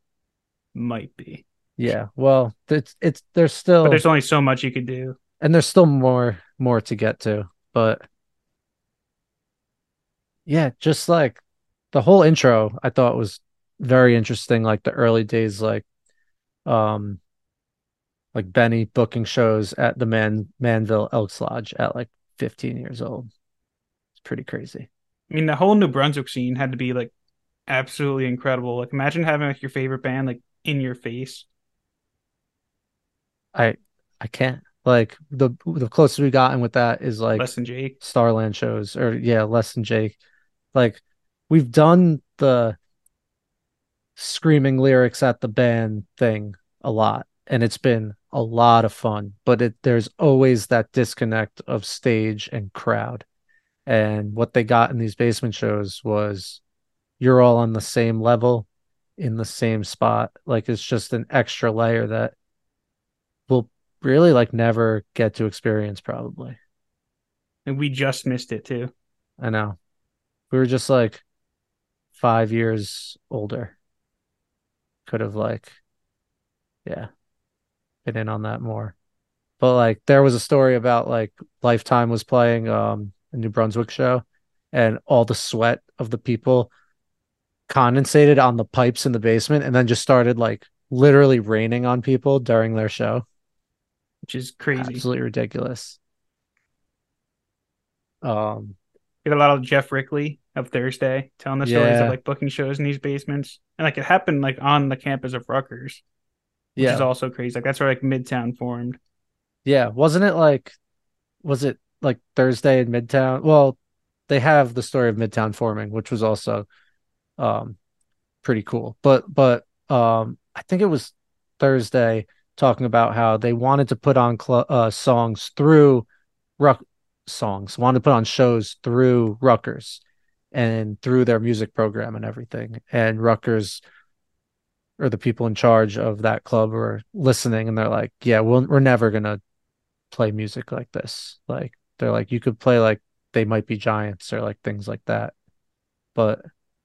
might be. Yeah well it's it's there's still But there's only so much you could do. and there's still more more to get to but yeah just like the whole intro i thought was very interesting like the early days like um like benny booking shows at the man manville elks lodge at like 15 years old it's pretty crazy I mean, the whole New Brunswick scene had to be like absolutely incredible. Like, imagine having like your favorite band like in your face. I i can't like the the closest we've gotten with that is like Less than Jake. Starland shows or yeah, less than Jake. Like we've done the screaming lyrics at the band thing a lot and it's been a lot of fun, but it there's always that disconnect of stage and crowd. And what they got in these basement shows was you're all on the same level in the same spot. Like it's just an extra layer that we'll really like never get to experience probably. And we just missed it too. I know. We were just like five years older. Could have like, yeah, been in on that more. But like, there was a story about like Lifetime was playing um a New Brunswick show, and all the sweat of the people condensated on the pipes in the basement, and then just started like literally raining on people during their show. Which is crazy. Absolutely ridiculous. Um, Get a lot of Geoff Rickly of Thursday telling the stories Yeah. of like booking shows in these basements, and like it happened like on the campus of Rutgers, which yeah, is also crazy. Like that's where like Midtown formed. Yeah, wasn't it like was it like Thursday in Midtown? Well, they have the story of Midtown forming, which was also um pretty cool. But but um I think it was Thursday talking about how they wanted to put on cl- uh songs through Ruck songs, wanted to put on shows through Rutgers. and through their music program and everything. And Rutgers or the people in charge of that club were listening and they're like, yeah, we'll, we're never going to play music like this. Like, they're like, you could play like they might be giants or like things like that. But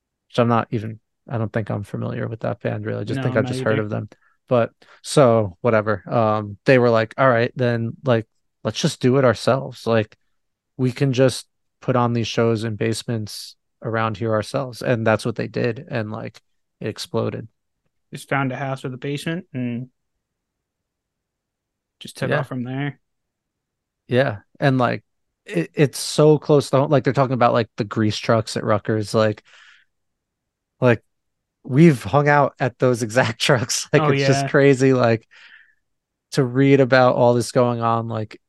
which I'm not even, I don't think I'm familiar with that band really. I just No, think I've just heard of them. But so whatever. Um, they were like, all right, then like, let's just do it ourselves. Like, we can just put on these shows in basements around here ourselves. And that's what they did. And like, it exploded. Just found a house with a basement and just took Yeah. off from there. Yeah. And like it, it's so close to home. Like they're talking about like the grease trucks at Rutgers. Like like we've hung out at those exact trucks. Like Oh, it's yeah. just crazy. Like to read about all this going on like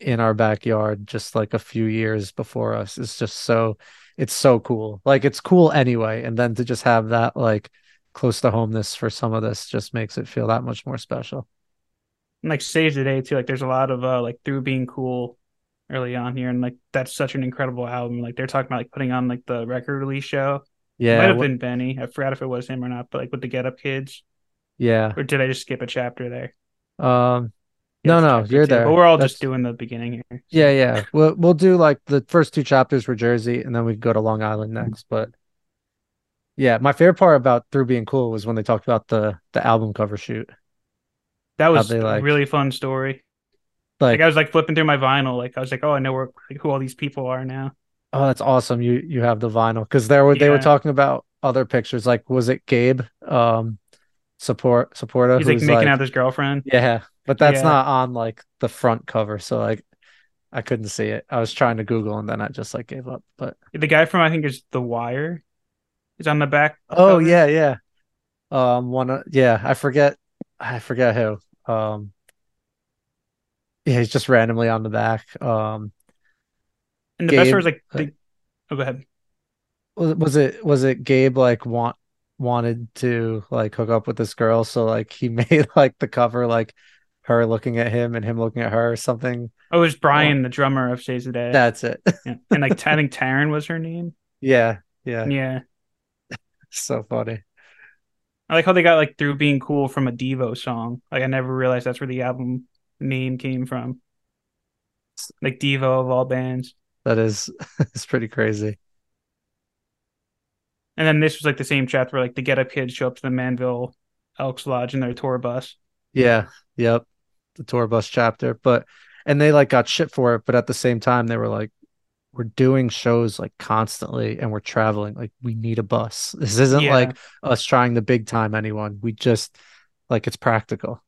in our backyard just like a few years before us is just so it's so cool. Like it's cool anyway. And then to just have that like close to homeness for some of this just makes it feel that much more special. And like the day too. Like there's a lot of uh like through being cool early on here and like that's such an incredible album. Like they're talking about like putting on like the record release show. It Yeah. might have wh- been Benny. I forgot if it was him or not, but like with the Get Up Kids. yeah. Or did I just skip a chapter there? Um no, no, you're two, there. But we're all That's- just doing the beginning here. Yeah, yeah. We'll we'll do like the first two chapters for Jersey, and then we go to Long Island next. But yeah, my favorite part about Through Being Cool was when they talked about the the album cover shoot. That was they, a really fun story. Like, Like I was like flipping through my vinyl, like I was like, oh, I know where like, who all these people are now. Oh, that's awesome. You you have the vinyl because there were they were talking about other pictures. Like, was it Gabe? Um, support supporter. He's like making out with his girlfriend. Yeah, but that's Yeah. not on like the front cover, so like I couldn't see it. I was trying to Google and then I just like gave up. But The guy from I think is The Wire is on the back. Oh cover. yeah, yeah. Um, one of yeah, I forget, I forget who. Um, yeah, he's just randomly on the back. Um, And the best part is like, oh, go ahead. was was it was it Gabe like want wanted to like hook up with this girl, so like he made like the cover like her looking at him and him looking at her or something. Oh, it was Brian, the drummer of Saves the Day. That's it. Yeah. And like I think Taryn was her name. yeah, yeah, Yeah. so funny. I like how they got like through being cool from a Devo song. Like I never realized that's where the album name came from. Like Devo of all bands. That is it's pretty crazy. And then this was like the same chapter where like the Get Up Kids show up to the Manville Elks Lodge in their tour bus. Yeah, yep. The tour bus chapter. But and they like got shit for it, but at the same time they were like, We're doing shows like constantly and we're traveling. Like we need a bus. This isn't Yeah. like us trying to big time anyone. We just like it's practical.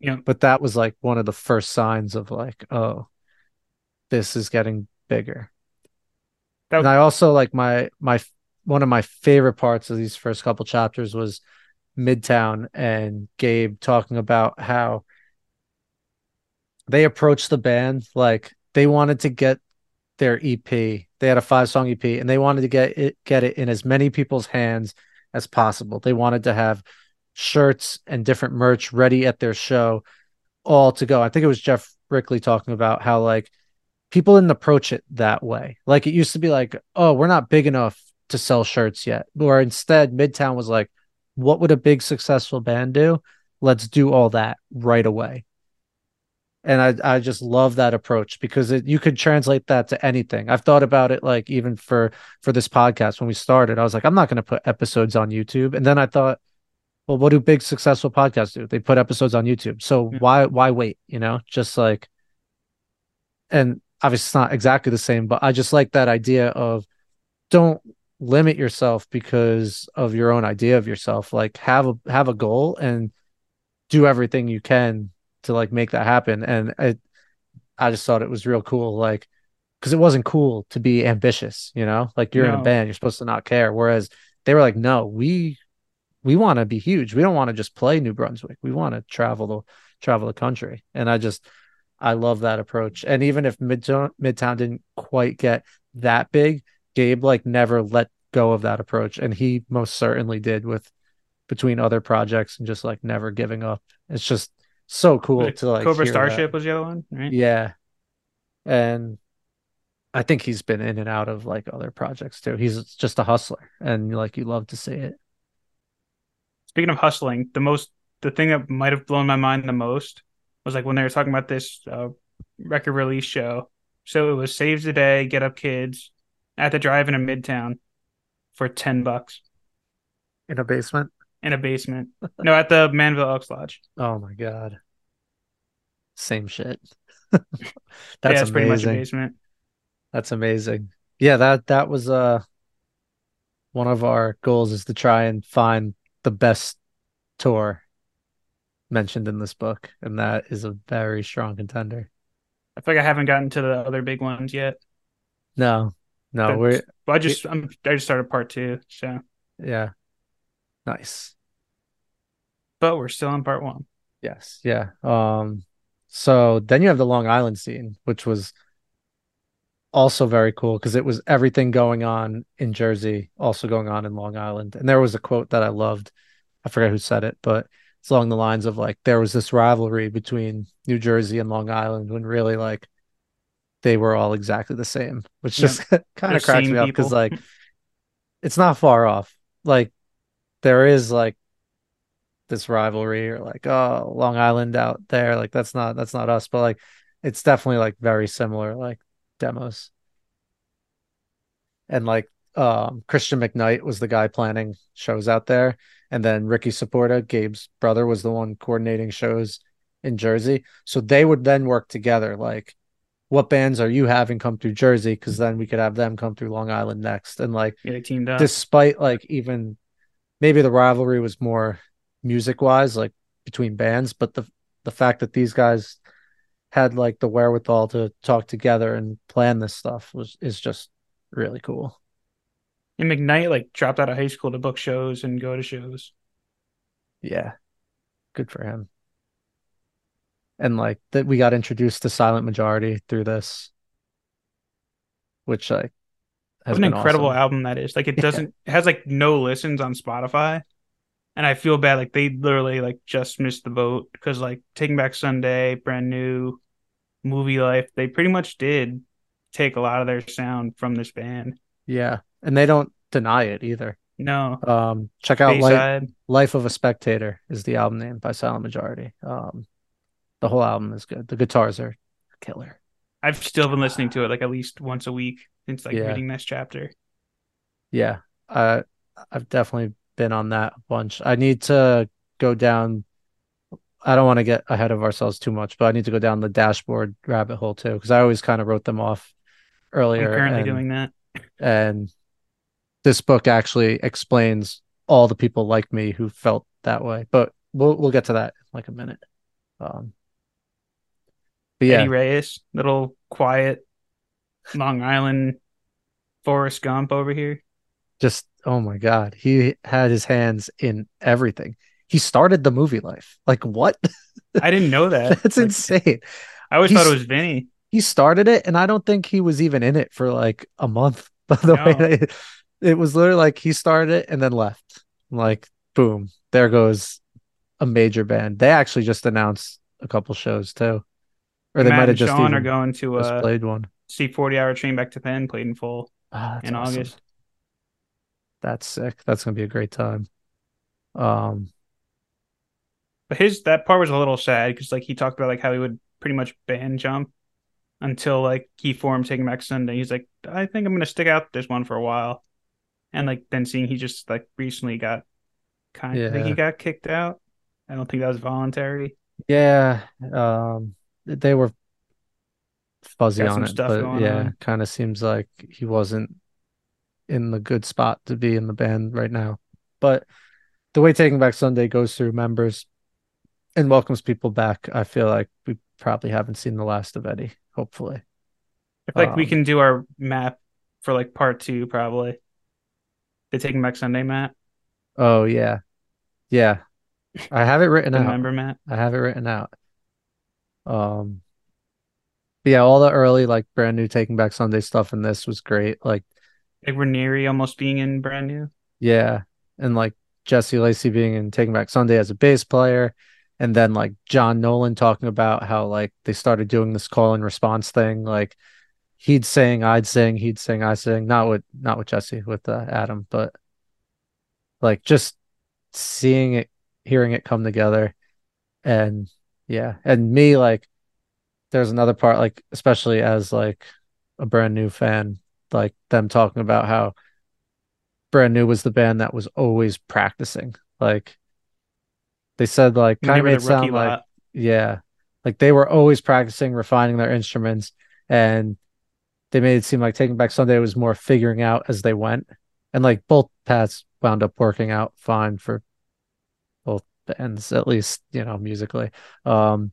Yeah. But that was like one of the first signs of like, oh, this is getting bigger. That- and I also like my my one of my favorite parts of these first couple chapters was Midtown and Gabe talking about how they approached the band like they wanted to get their EP. They had a five song EP and they wanted to get it get it in as many people's hands as possible. They wanted to have shirts and different merch ready at their show all to go. I think it was Geoff Rickly talking about how like people didn't approach it that way. Like it used to be like, oh, we're not big enough to sell shirts yet. Or instead, Midtown was like, what would a big successful band do? Let's do all that right away. And I I just love that approach because it, you could translate that to anything. I've thought about it like even for for this podcast when we started, I was like, I'm not going to put episodes on YouTube. And then I thought, well, what do big successful podcasts do? They put episodes on YouTube. So Yeah. why why wait? You know, just like, and obviously it's not exactly the same, but I just like that idea of don't limit yourself because of your own idea of yourself. Like have a have a goal and do everything you can to like make that happen. And it, I just thought it was real cool, like because it wasn't cool to be ambitious, you know, like you're in a band, you're supposed to not care. Whereas they were like, no, we we want to be huge. We don't want to just play New Brunswick. We want to travel the travel the country. And I just I love that approach. And even if Midtown Midtown didn't quite get that big, Gabe like never let go of that approach. And he most certainly did with between other projects and just like never giving up. It's just so cool to like Cobra hear that. Starship was the other one, right? Yeah. And I think he's been in and out of like other projects too. He's just a hustler, and like you love to see it. Speaking of hustling, the most the thing that might have blown my mind the most was like when they were talking about this uh, record release show. So it was Saves the Day, Get Up Kids at the drive-in in Midtown for ten bucks In a basement. in a basement. no, at the Manville Elks Lodge. Oh my god. Same shit. yeah, That's it's pretty much a amazing. basement. That's amazing. Yeah, that that was uh one of our goals is to try and find the best tour mentioned in this book, and that is a very strong contender. I feel like I haven't gotten to the other big ones yet. No, no, But- we're I just I'm, I just started part two, so yeah, nice. but we're still in part one. Yes, yeah. Um, so then you have the Long Island scene, which was also very cool because it was everything going on in Jersey, also going on in Long Island. And there was a quote that I loved. I forget who said it, but it's along the lines of like there was this rivalry between New Jersey and Long Island when really like they were all exactly the same, which Yep. just kind of cracks me up because like it's not far off. Like there is like this rivalry or like oh Long Island out there like that's not that's not us but like it's definitely like very similar like demos and like um Christian McKnight was the guy planning shows out there and then Ricky Saporta Gabe's brother was the one coordinating shows in Jersey. So they would then work together like what bands are you having come through Jersey? Because then we could have them come through Long Island next. And like Yeah, teamed up. despite like even maybe the rivalry was more music wise like between bands but the the fact that these guys had like the wherewithal to talk together and plan this stuff was is just really cool and McKnight like dropped out of high school to book shows and go to shows. yeah good for him and like that we got introduced to silent majority through this which like has an incredible awesome. album that is. Like it doesn't it has like no listens on Spotify. And I feel bad like they literally like just missed the boat because like Taking Back Sunday, brand new movie life, they pretty much did take a lot of their sound from this band. yeah and they don't deny it either No. um check out life Life of a Spectator is the album name by Silent Majority. Um, the whole album is good. The guitars are killer. I've still been listening to it like at least once a week since like Yeah. reading this chapter. Yeah, I I've definitely been on that a bunch. I need to go down. I don't want to get ahead of ourselves too much, but I need to go down the dashboard rabbit hole too because I always kind of wrote them off I'm earlier. currently and, doing that. and this book actually explains all the people like me who felt that way. But we'll we'll get to that in like a minute. Um, but yeah, Eddie Reyes, little quiet Long Island Forrest Gump over here. just oh my god he had his hands in everything he started the movie life like what I didn't know that. that's Like, insane I always thought it was Vinny. he started it and i don't think he was even in it for like a month by the way No. that it, was literally like he started it and then left. Like boom there goes a major band. They actually just announced a couple shows too. Or they Matt might have just Sean are going to uh, played one. see 40 Hour Train Back to Penn played in full that's in awesome. August. that's sick. That's gonna be a great time. Um But his that part was a little sad because like he talked about like how he would pretty much band jump until like he formed Taking Back Sunday. He's like, I think I'm gonna stick out this one for a while, and like then seeing he just like recently got kind of I think he got kicked out. I don't think that was voluntary. Yeah, um, they were fuzzy Got on it, but yeah, kind of seems like he wasn't in the good spot to be in the band right now. But the way Taking Back Sunday goes through members and welcomes people back, I feel like we probably haven't seen the last of Eddie, hopefully. Like we Um, can do our map for like part two probably. The Taking Back Sunday Matt? Oh yeah. Yeah. I have it written out. member map. I have it written out. Um, yeah, all the early like brand new Taking Back Sunday stuff in this was great. Like, Like Raneri almost being in brand new. yeah, and like Jesse Lacey being in Taking Back Sunday as a bass player, and then like John Nolan talking about how like they started doing this call and response thing. Like he'd sing, I'd sing, he'd sing, I sing. Not with not with Jesse, with uh, Adam, but like just seeing it, hearing it come together, and yeah, and me like there's another part like especially as like a brand new fan, like them talking about how brand new was the band that was always practicing, like. They said like kind of made it sound rookie like lot. yeah. Like they were always practicing, refining their instruments, and they made it seem like Taking Back Sunday was more figuring out as they went. And like both paths wound up working out fine for both ends, at least, you know, musically. Um,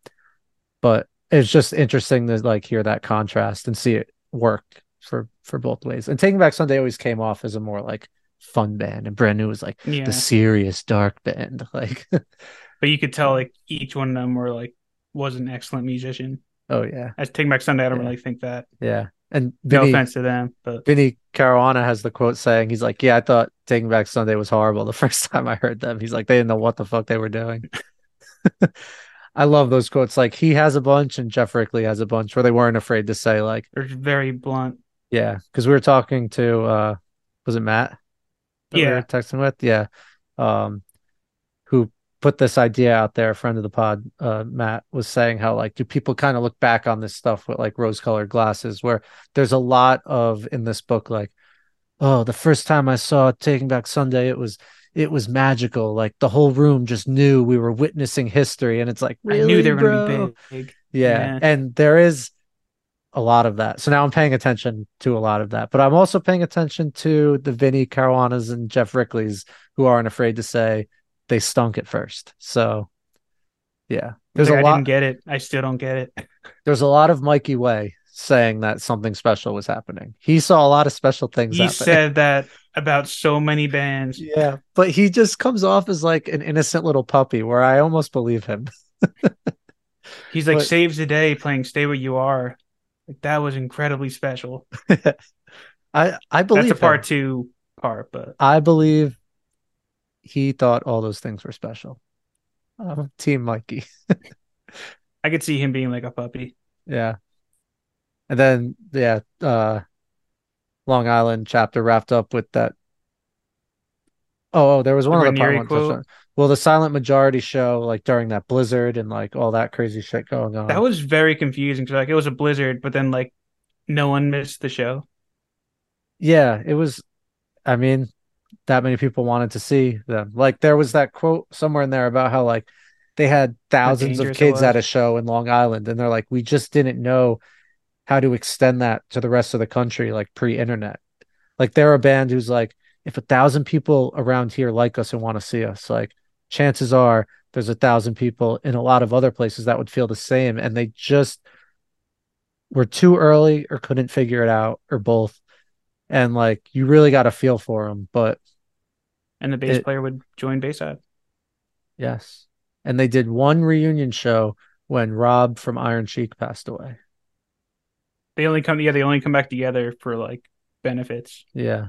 but it's just interesting to like hear that contrast and see it work for for both ways. And Taking Back Sunday always came off as a more like fun band, and Brand New was like Yeah. the serious dark band. Like, But you could tell like each one of them were like was an excellent musician. oh yeah, As Taking Back Sunday, I don't Yeah. really think that. yeah. And No Vinny, offense to them, but Vinnie Caruana has the quote saying, he's like, Yeah, I thought Taking Back Sunday was horrible the first time I heard them. He's like, they didn't know what the fuck they were doing. I love those quotes. Like he has a bunch and Geoff Rickly has a bunch where they weren't afraid to say, like, they're very blunt. yeah, because we were talking to uh was it Matt? that we Yeah. were texting with? Yeah. Um put this idea out there, a friend of the pod, uh Matt was saying how like do people kind of look back on this stuff with like rose colored glasses where there's a lot of in this book like oh the first time I saw Taking Back Sunday it was it was magical like the whole room just knew we were witnessing history and it's like really I knew they were bro? gonna be big. Yeah. Yeah. And there is a lot of that. So now I'm paying attention to a lot of that. But I'm also paying attention to the Vinnie Caruanas and Geoff Ricklys who aren't afraid to say they stunk at first. So yeah. There's Like, a I lot didn't get it. I still don't get it. there's a lot of Mikey Way saying that something special was happening. He saw a lot of special things He happening. said that about so many bands. yeah. But he just comes off as like an innocent little puppy where I almost believe him. He's like But- saves the day playing "Stay Where You Are." Like that was incredibly special. I I believe That's a part him. two part, but I believe he thought all those things were special. Um, Team Mikey. I could see him being like a puppy. Yeah. And then yeah, uh Long Island chapter wrapped up with that. Oh, oh there was one The other part I Raneri wanted to touch quote? on. Well, the silent majority show, like during that blizzard and like all that crazy shit going on. That was very confusing because like it was a blizzard, but then like no one missed the show. yeah, it was I mean, that many people wanted to see them. Like there was that quote somewhere in there about how like they had thousands of kids at a show in Long Island and they're like we just didn't know how to extend that to the rest of the country like pre-internet. Like they're a band who's like if a thousand people around here like us and want to see us, like chances are there's a thousand people in a lot of other places that would feel the same and they just were too early or couldn't figure it out or both and like you really got a feel for them but And the bass It- player would join Bayside. yes and they did one reunion show when rob from Iron Chic passed away They only come yeah, they only come back together for like benefits. yeah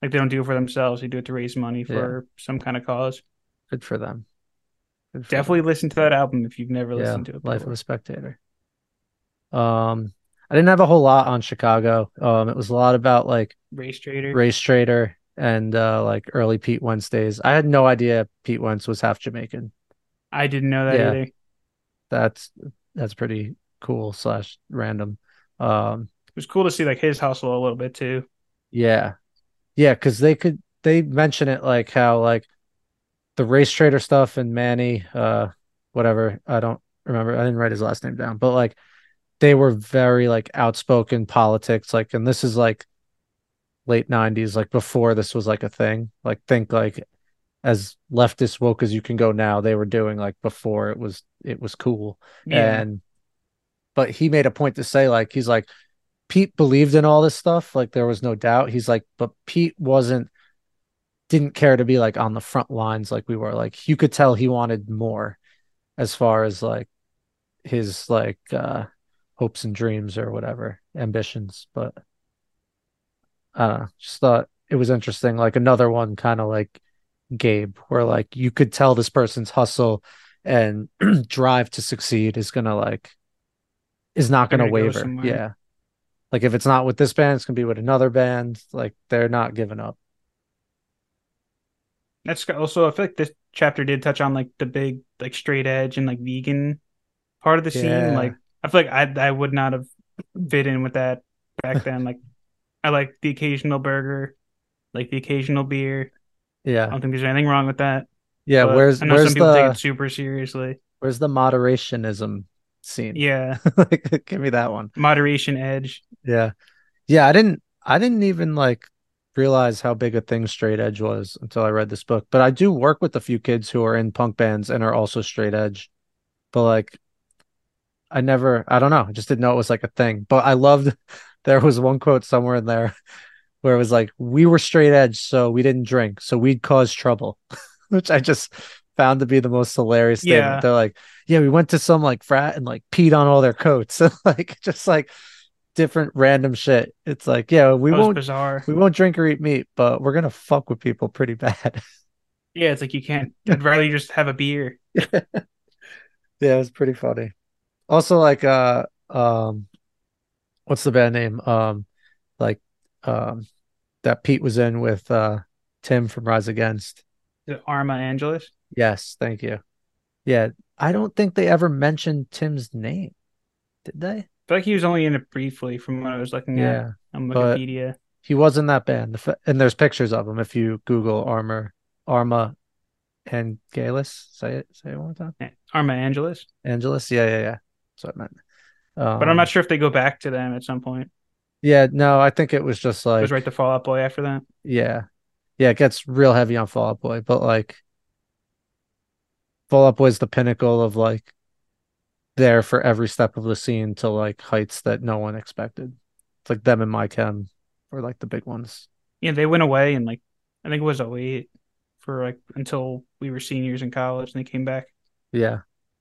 Like they don't do it for themselves. They do it to raise money for some kind of cause. good for them Good for Definitely them. listen to that album if you've never yeah listened to it. life of a spectator um i didn't have a whole lot on chicago um it was a lot about like Racetraitor. race trader and uh like early pete wednesdays i had no idea pete wentz was half jamaican I didn't know that Yeah. either. that's that's pretty cool slash random um It was cool to see like his hustle a little bit too. Yeah. Yeah, because they could they mention it like how like the Racetraitor stuff and Manny, uh whatever, I don't remember. I didn't write his last name down, but like they were very like outspoken politics, like and this is like late nineties, like before this was like a thing. Like think like as leftist woke as you can go now, they were doing like before it was it was cool. Yeah. And but he made a point to say like he's like Pete believed in all this stuff, like there was no doubt. He's like, but Pete wasn't didn't care to be like on the front lines like we were. Like you could tell he wanted more as far as like his like uh hopes and dreams or whatever, ambitions. But I don't know, just thought it was interesting. Like another one kind of like Gabe, where like you could tell this person's hustle and drive to succeed is gonna like is not gonna gonna waver. somewhere. Yeah. Like if it's not with this band, it's gonna be with another band. Like they're not giving up. That's also I feel like this chapter did touch on like the big like straight edge and like vegan part of the scene. Yeah. Like I feel like I I would not have fit in with that back then. like I like the occasional burger, like the occasional beer. Yeah, I don't think there's anything wrong with that. Yeah. but where's I know where's some people take the it super seriously. where's the moderationism scene? Yeah, like, give me that one. moderation edge. Yeah. Yeah, I didn't I didn't even like realize how big a thing straight edge was until I read this book. But I do work with a few kids who are in punk bands and are also straight edge. But like I never I don't know, I just didn't know it was like a thing. But I loved there was one quote somewhere in there where it was like, we were straight edge, so we didn't drink, so we'd cause trouble. Which I just found to be the most hilarious thing. Yeah. They're like, yeah, we went to some like frat and like peed on all their coats. and like just like different random shit. It's like, yeah, we won't bizarre. we won't drink or eat meat, but we're gonna fuck with people pretty bad. Yeah, it's like you can't. I'd rather you just have a beer. yeah, it was pretty funny. Also, like uh um what's the band name? Um like um that Pete was in with uh Tim from Rise Against. The Arma Angeles. Yes, thank you. Yeah, I don't think they ever mentioned Tim's name. Did they? I feel like he was only in it briefly from what I was looking at Yeah. on but- Wikipedia. He was in that band. And there's pictures of him if you Google Armor Arma and Galis. Say it say it one more time. Arma Angeles. Angelus. Yeah, yeah, yeah. I meant. Um, But I'm not sure if they go back to them at some point. Yeah, no, I think it was just It like was right to Fall Out Boy after that. yeah. Yeah, it gets real heavy on Fall Out Boy, but like Fall Out Boy is the pinnacle of like there for every step of the scene to like heights that no one expected. It's like them and My Chem were like the big ones. Yeah, they went away and like I think it was 08 for like until we were seniors in college and they came back. Yeah.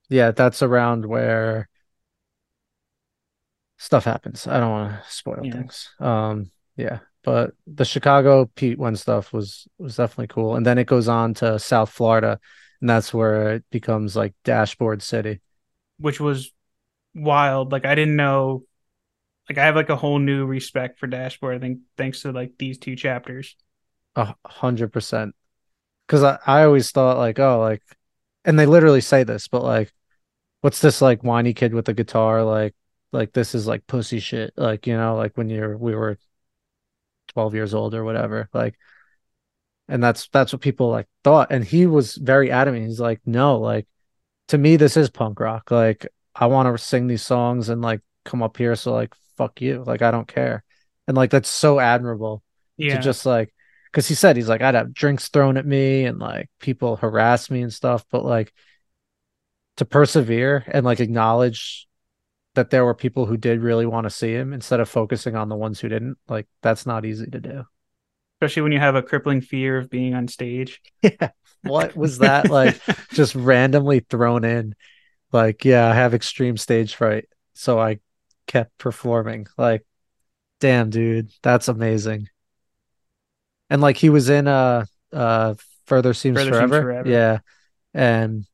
Yeah, that's around where stuff happens. I don't want to spoil Yeah. things. Um, yeah, but the Chicago Pete Wentz stuff was was definitely cool. And then it goes on to South Florida, and that's where it becomes like Dashboard City. which was wild. Like I didn't know. Like I have like a whole new respect for Dashboard. I think thanks to like these two chapters. A hundred percent. Because I, I always thought like, oh, like, and they literally say this, but like, what's this like whiny kid with a guitar? Like, like this is like pussy shit. Like, you know, like when you're we were twelve years old or whatever. Like, and that's that's what people like thought. And he was very adamant. He's like, no, like, to me, this is punk rock. Like, I want to sing these songs and like come up here. So like, fuck you. Like, I don't care. And like, that's so admirable Yeah, to just like because he said he's like I'd have drinks thrown at me and like people harass me and stuff, but like to persevere and like acknowledge that there were people who did really want to see him instead of focusing on the ones who didn't, like that's not easy to do. especially when you have a crippling fear of being on stage. Yeah. What was that like just randomly thrown in? Like, yeah, I have extreme stage fright, so I kept performing. Like, damn, dude, that's amazing. And like he was in uh uh Further Seems Further Seems Forever. Forever. Yeah. And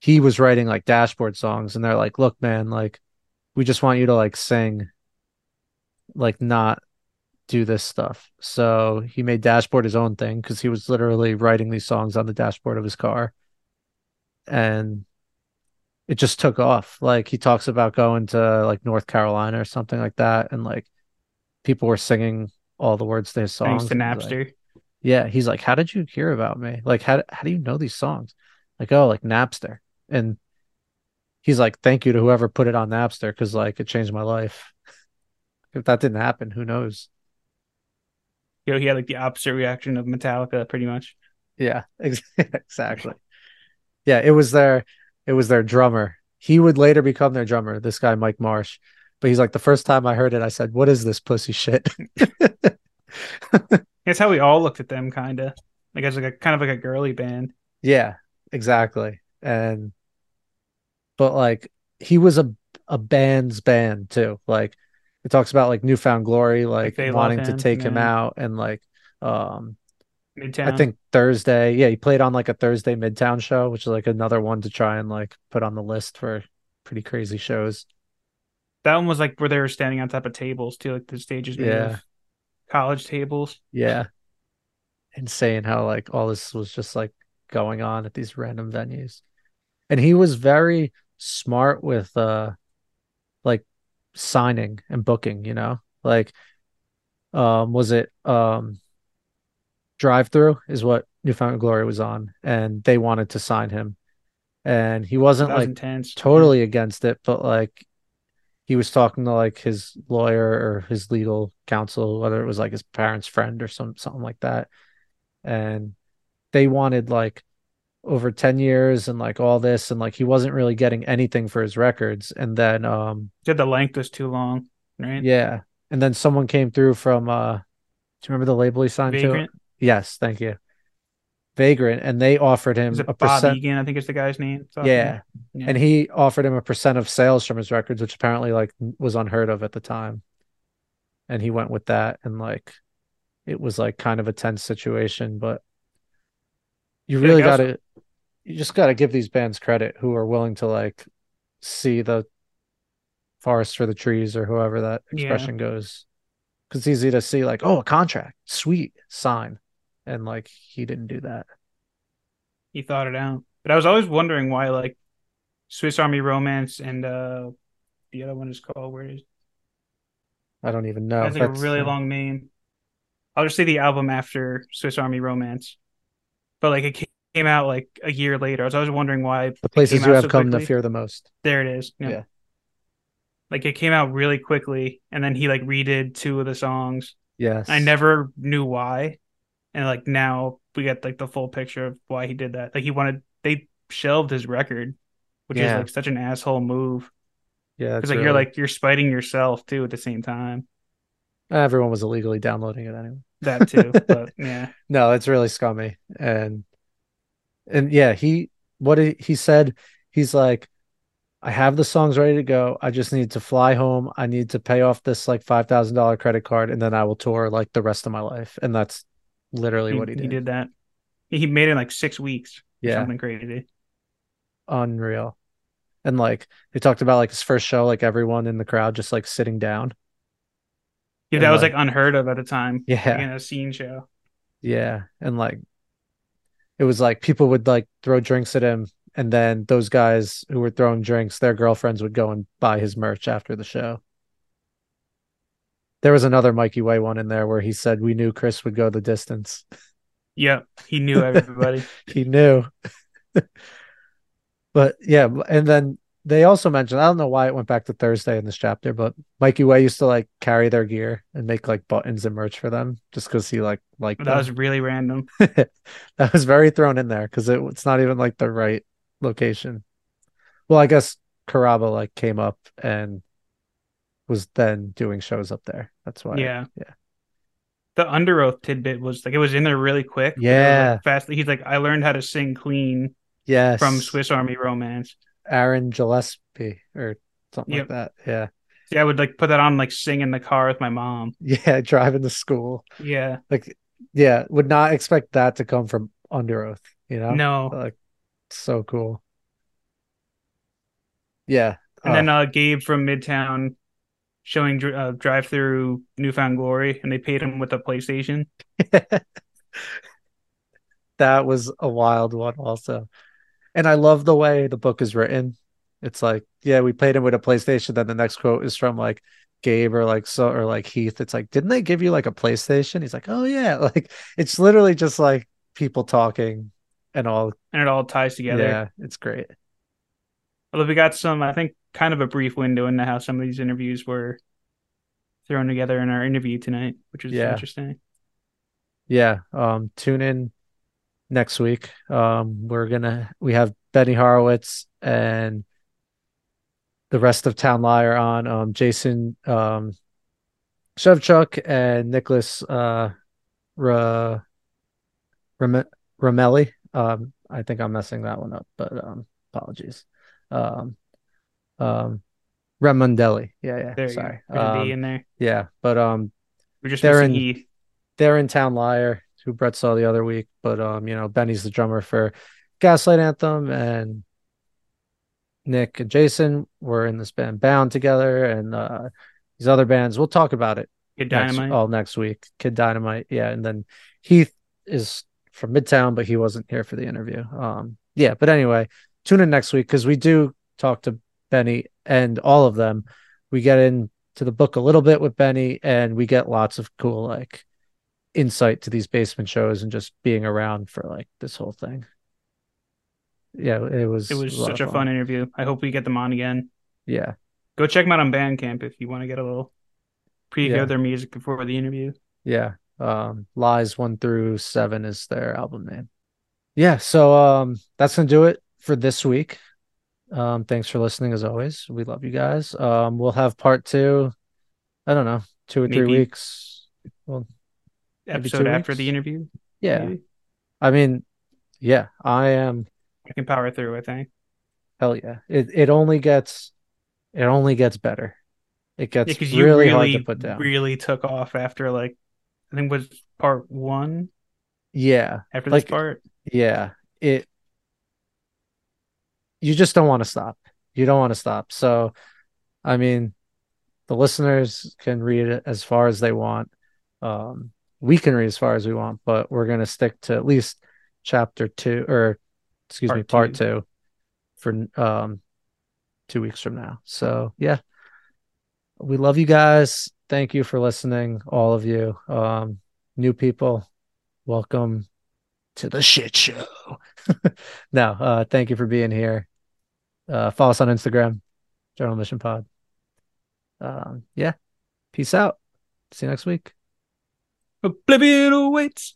he was writing like dashboard songs and they're like, "Look, man, like we just want you to like sing like not do this stuff." So he made dashboard his own thing because he was literally writing these songs on the dashboard of his car. And it just took off. Like he talks about going to like North Carolina or something like that and like people were singing all the words to his songs. thanks to he's like- Napster. yeah, he's like, "How did you hear about me? Like, how how do you know these songs?" Like, "Oh, like Napster." And he's like, "Thank you to whoever put it on Napster because like it changed my life." If that didn't happen, who knows? you know, he had like the opposite reaction of Metallica, pretty much. Yeah, ex- exactly. Yeah, it was their it was their drummer. He would later become their drummer, this guy Mike Marsh. But he's like, the first time I heard it, I said, "What is this pussy shit?" That's how we all looked at them, kind of like as like a kind of like a girly band. Yeah, exactly. And but like he was a a band's band too. Like it talks about like New Found Glory, like love wanting to take him out and like um Midtown. I think Thursday, yeah, he played on like a Thursday Midtown show, which is like another one to try and like put on the list for pretty crazy shows. That one was like where they were standing on top of tables too, like the stages Yeah. college tables. Yeah. Insane how like all this was just like going on at these random venues. And he was very smart with uh like signing and booking, you know? Like um was it um Drive-Thru is what New Found Glory was on and they wanted to sign him. And he wasn't was like intense. totally against it, but like he was talking to like his lawyer or his legal counsel, whether it was like his parents' friend or some something like that. And they wanted like over 10 years and like all this and like he wasn't really getting anything for his records. And then um Said the length was too long, right? yeah. And then someone came through from uh do you remember the label he signed Vagrant. to? Yes, thank you. Vagrant, and they offered him a Bob percent. Egan? I think is the guy's name. It's Yeah. Yeah. And he offered him a percent of sales from his records, which apparently like was unheard of at the time. And he went with that and like it was like kind of a tense situation, but you really I gotta you just gotta give these bands credit who are willing to like see the forest for the trees or whoever that Yeah. expression goes. Cause it's easy to see like, oh, a contract, sweet, sign. And like he didn't do that. he thought it out. But I was always wondering why like Swiss Army Romance and uh the other one is called where is I don't even know. it has like a really long name. I'll just say the album after Swiss Army Romance. But like it came out like a year later. So I was wondering why the places you have so come to fear the most. There it is. Yeah. Yeah. Like it came out really quickly and then he like redid two of the songs. Yes. I never knew why. And like now we get like the full picture of why he did that. Like he wanted they shelved his record, which is like such an asshole move. Yeah, Because like you're like you're spiting yourself too at the same time. everyone was illegally downloading it anyway. That too. but yeah. No, it's really scummy. And and yeah, he what he, he said, he's like, I have the songs ready to go. I just need to fly home. I need to pay off this like five thousand dollar credit card, and then I will tour like the rest of my life. And that's literally He, what he did. he did that. He he made it in like six weeks. Yeah, Something crazy. unreal. And like they talked about like his first show, like everyone in the crowd just like sitting down. Yeah, And, that was like- like unheard of at the time. Yeah. Like in a scene show. Yeah, and like it was like people would like throw drinks at him, and then those guys who were throwing drinks, their girlfriends would go and buy his merch after the show. There was another Mikey Way one in there where he said we knew Chris would go the distance. Yep. He knew everybody. He knew. But yeah, and then they also mentioned, I don't know why it went back to Thursday in this chapter, but Mikey Way used to like carry their gear and make like buttons and merch for them just because he like liked that them. was really random. that was very thrown in there because it, it's not even like the right location. Well, I guess Carrabba like came up and was then doing shows up there. That's why. Yeah. Yeah. The Underoath tidbit was like it was in there really quick. but it was, Yeah. like, fast. He's like, I learned how to sing clean Yes. from Swiss Army Romance. Aaron Gillespie or something Yep. like that. Yeah. Yeah, I would like put that on like sing in the car with my mom. Yeah. Driving to school. Yeah. Like, yeah. Would not expect that to come from Underoath, you know? No. Like, so cool. Yeah. And then uh Gabe from Midtown showing uh, drive through New Found Glory, and they paid him with a PlayStation. that was a wild one also and i love the way the book is written it's like yeah we played him with a playstation then the next quote is from like gabe or like so or like heath it's like didn't they give you like a playstation he's like oh yeah like it's literally just like people talking and all And it all ties together. yeah it's great Although we got some, I think, kind of a brief window into how some of these interviews were thrown together in our interview tonight, which was Yeah. interesting. yeah um tune in next week um we're gonna we have benny horowitz and the rest of town liar on um jason um shevchuk and nicholas uh Ra- Ram- ramelli um i think i'm messing that one up but um apologies um um Ramondelli. yeah yeah There sorry you go. There's um, in there. yeah but um We're just they're in- Heath. they're in Town Liar, who Brett saw the other week. But um, you know, Benny's the drummer for Gaslight Anthem, and Nick and Jason were in this band Bound together, and uh, these other bands. We'll talk about it Kid next, Dynamite. all next week. Kid Dynamite, yeah, and then Heath is from Midtown, but he wasn't here for the interview. Um, yeah, but anyway, tune in next week because we do talk to Benny and all of them. We get into the book a little bit with Benny, and we get lots of cool like insight to these basement shows and just being around for like this whole thing. Yeah, it was. It was lot such a fun interview. I hope we get them on again. Yeah, Go check them out on Bandcamp if you want to get a little preview Yeah. of their music before the interview. yeah. Um, Lies one through seven is their album name. Yeah, so um, that's gonna do it for this week. Um, thanks for listening as always. We love you guys. Um, we'll have part two. I don't know, two or three weeks. Well, Maybe Episode after weeks? the interview. yeah. maybe. I mean, yeah, I am. I can power through. I think. Hell yeah! It it only gets, it only gets better. It gets because you really, really, hard to put down. really took off after like I think was part one yeah, after Like- this part. yeah. It. You just don't want to stop. You don't want to stop. So, I mean, the listeners can read it as far as they want. Um, we can read as far as we want, but we're gonna stick to at least chapter two, or excuse me, Part part two. two, for um, two weeks from now. So yeah, we love you guys. Thank you for listening, all of you. Um, new people, welcome to the shit show. no, uh, thank you for being here. Uh, follow us on Instagram, General Admission Pod. Um, yeah, peace out. See you next week. Oblivion awaits.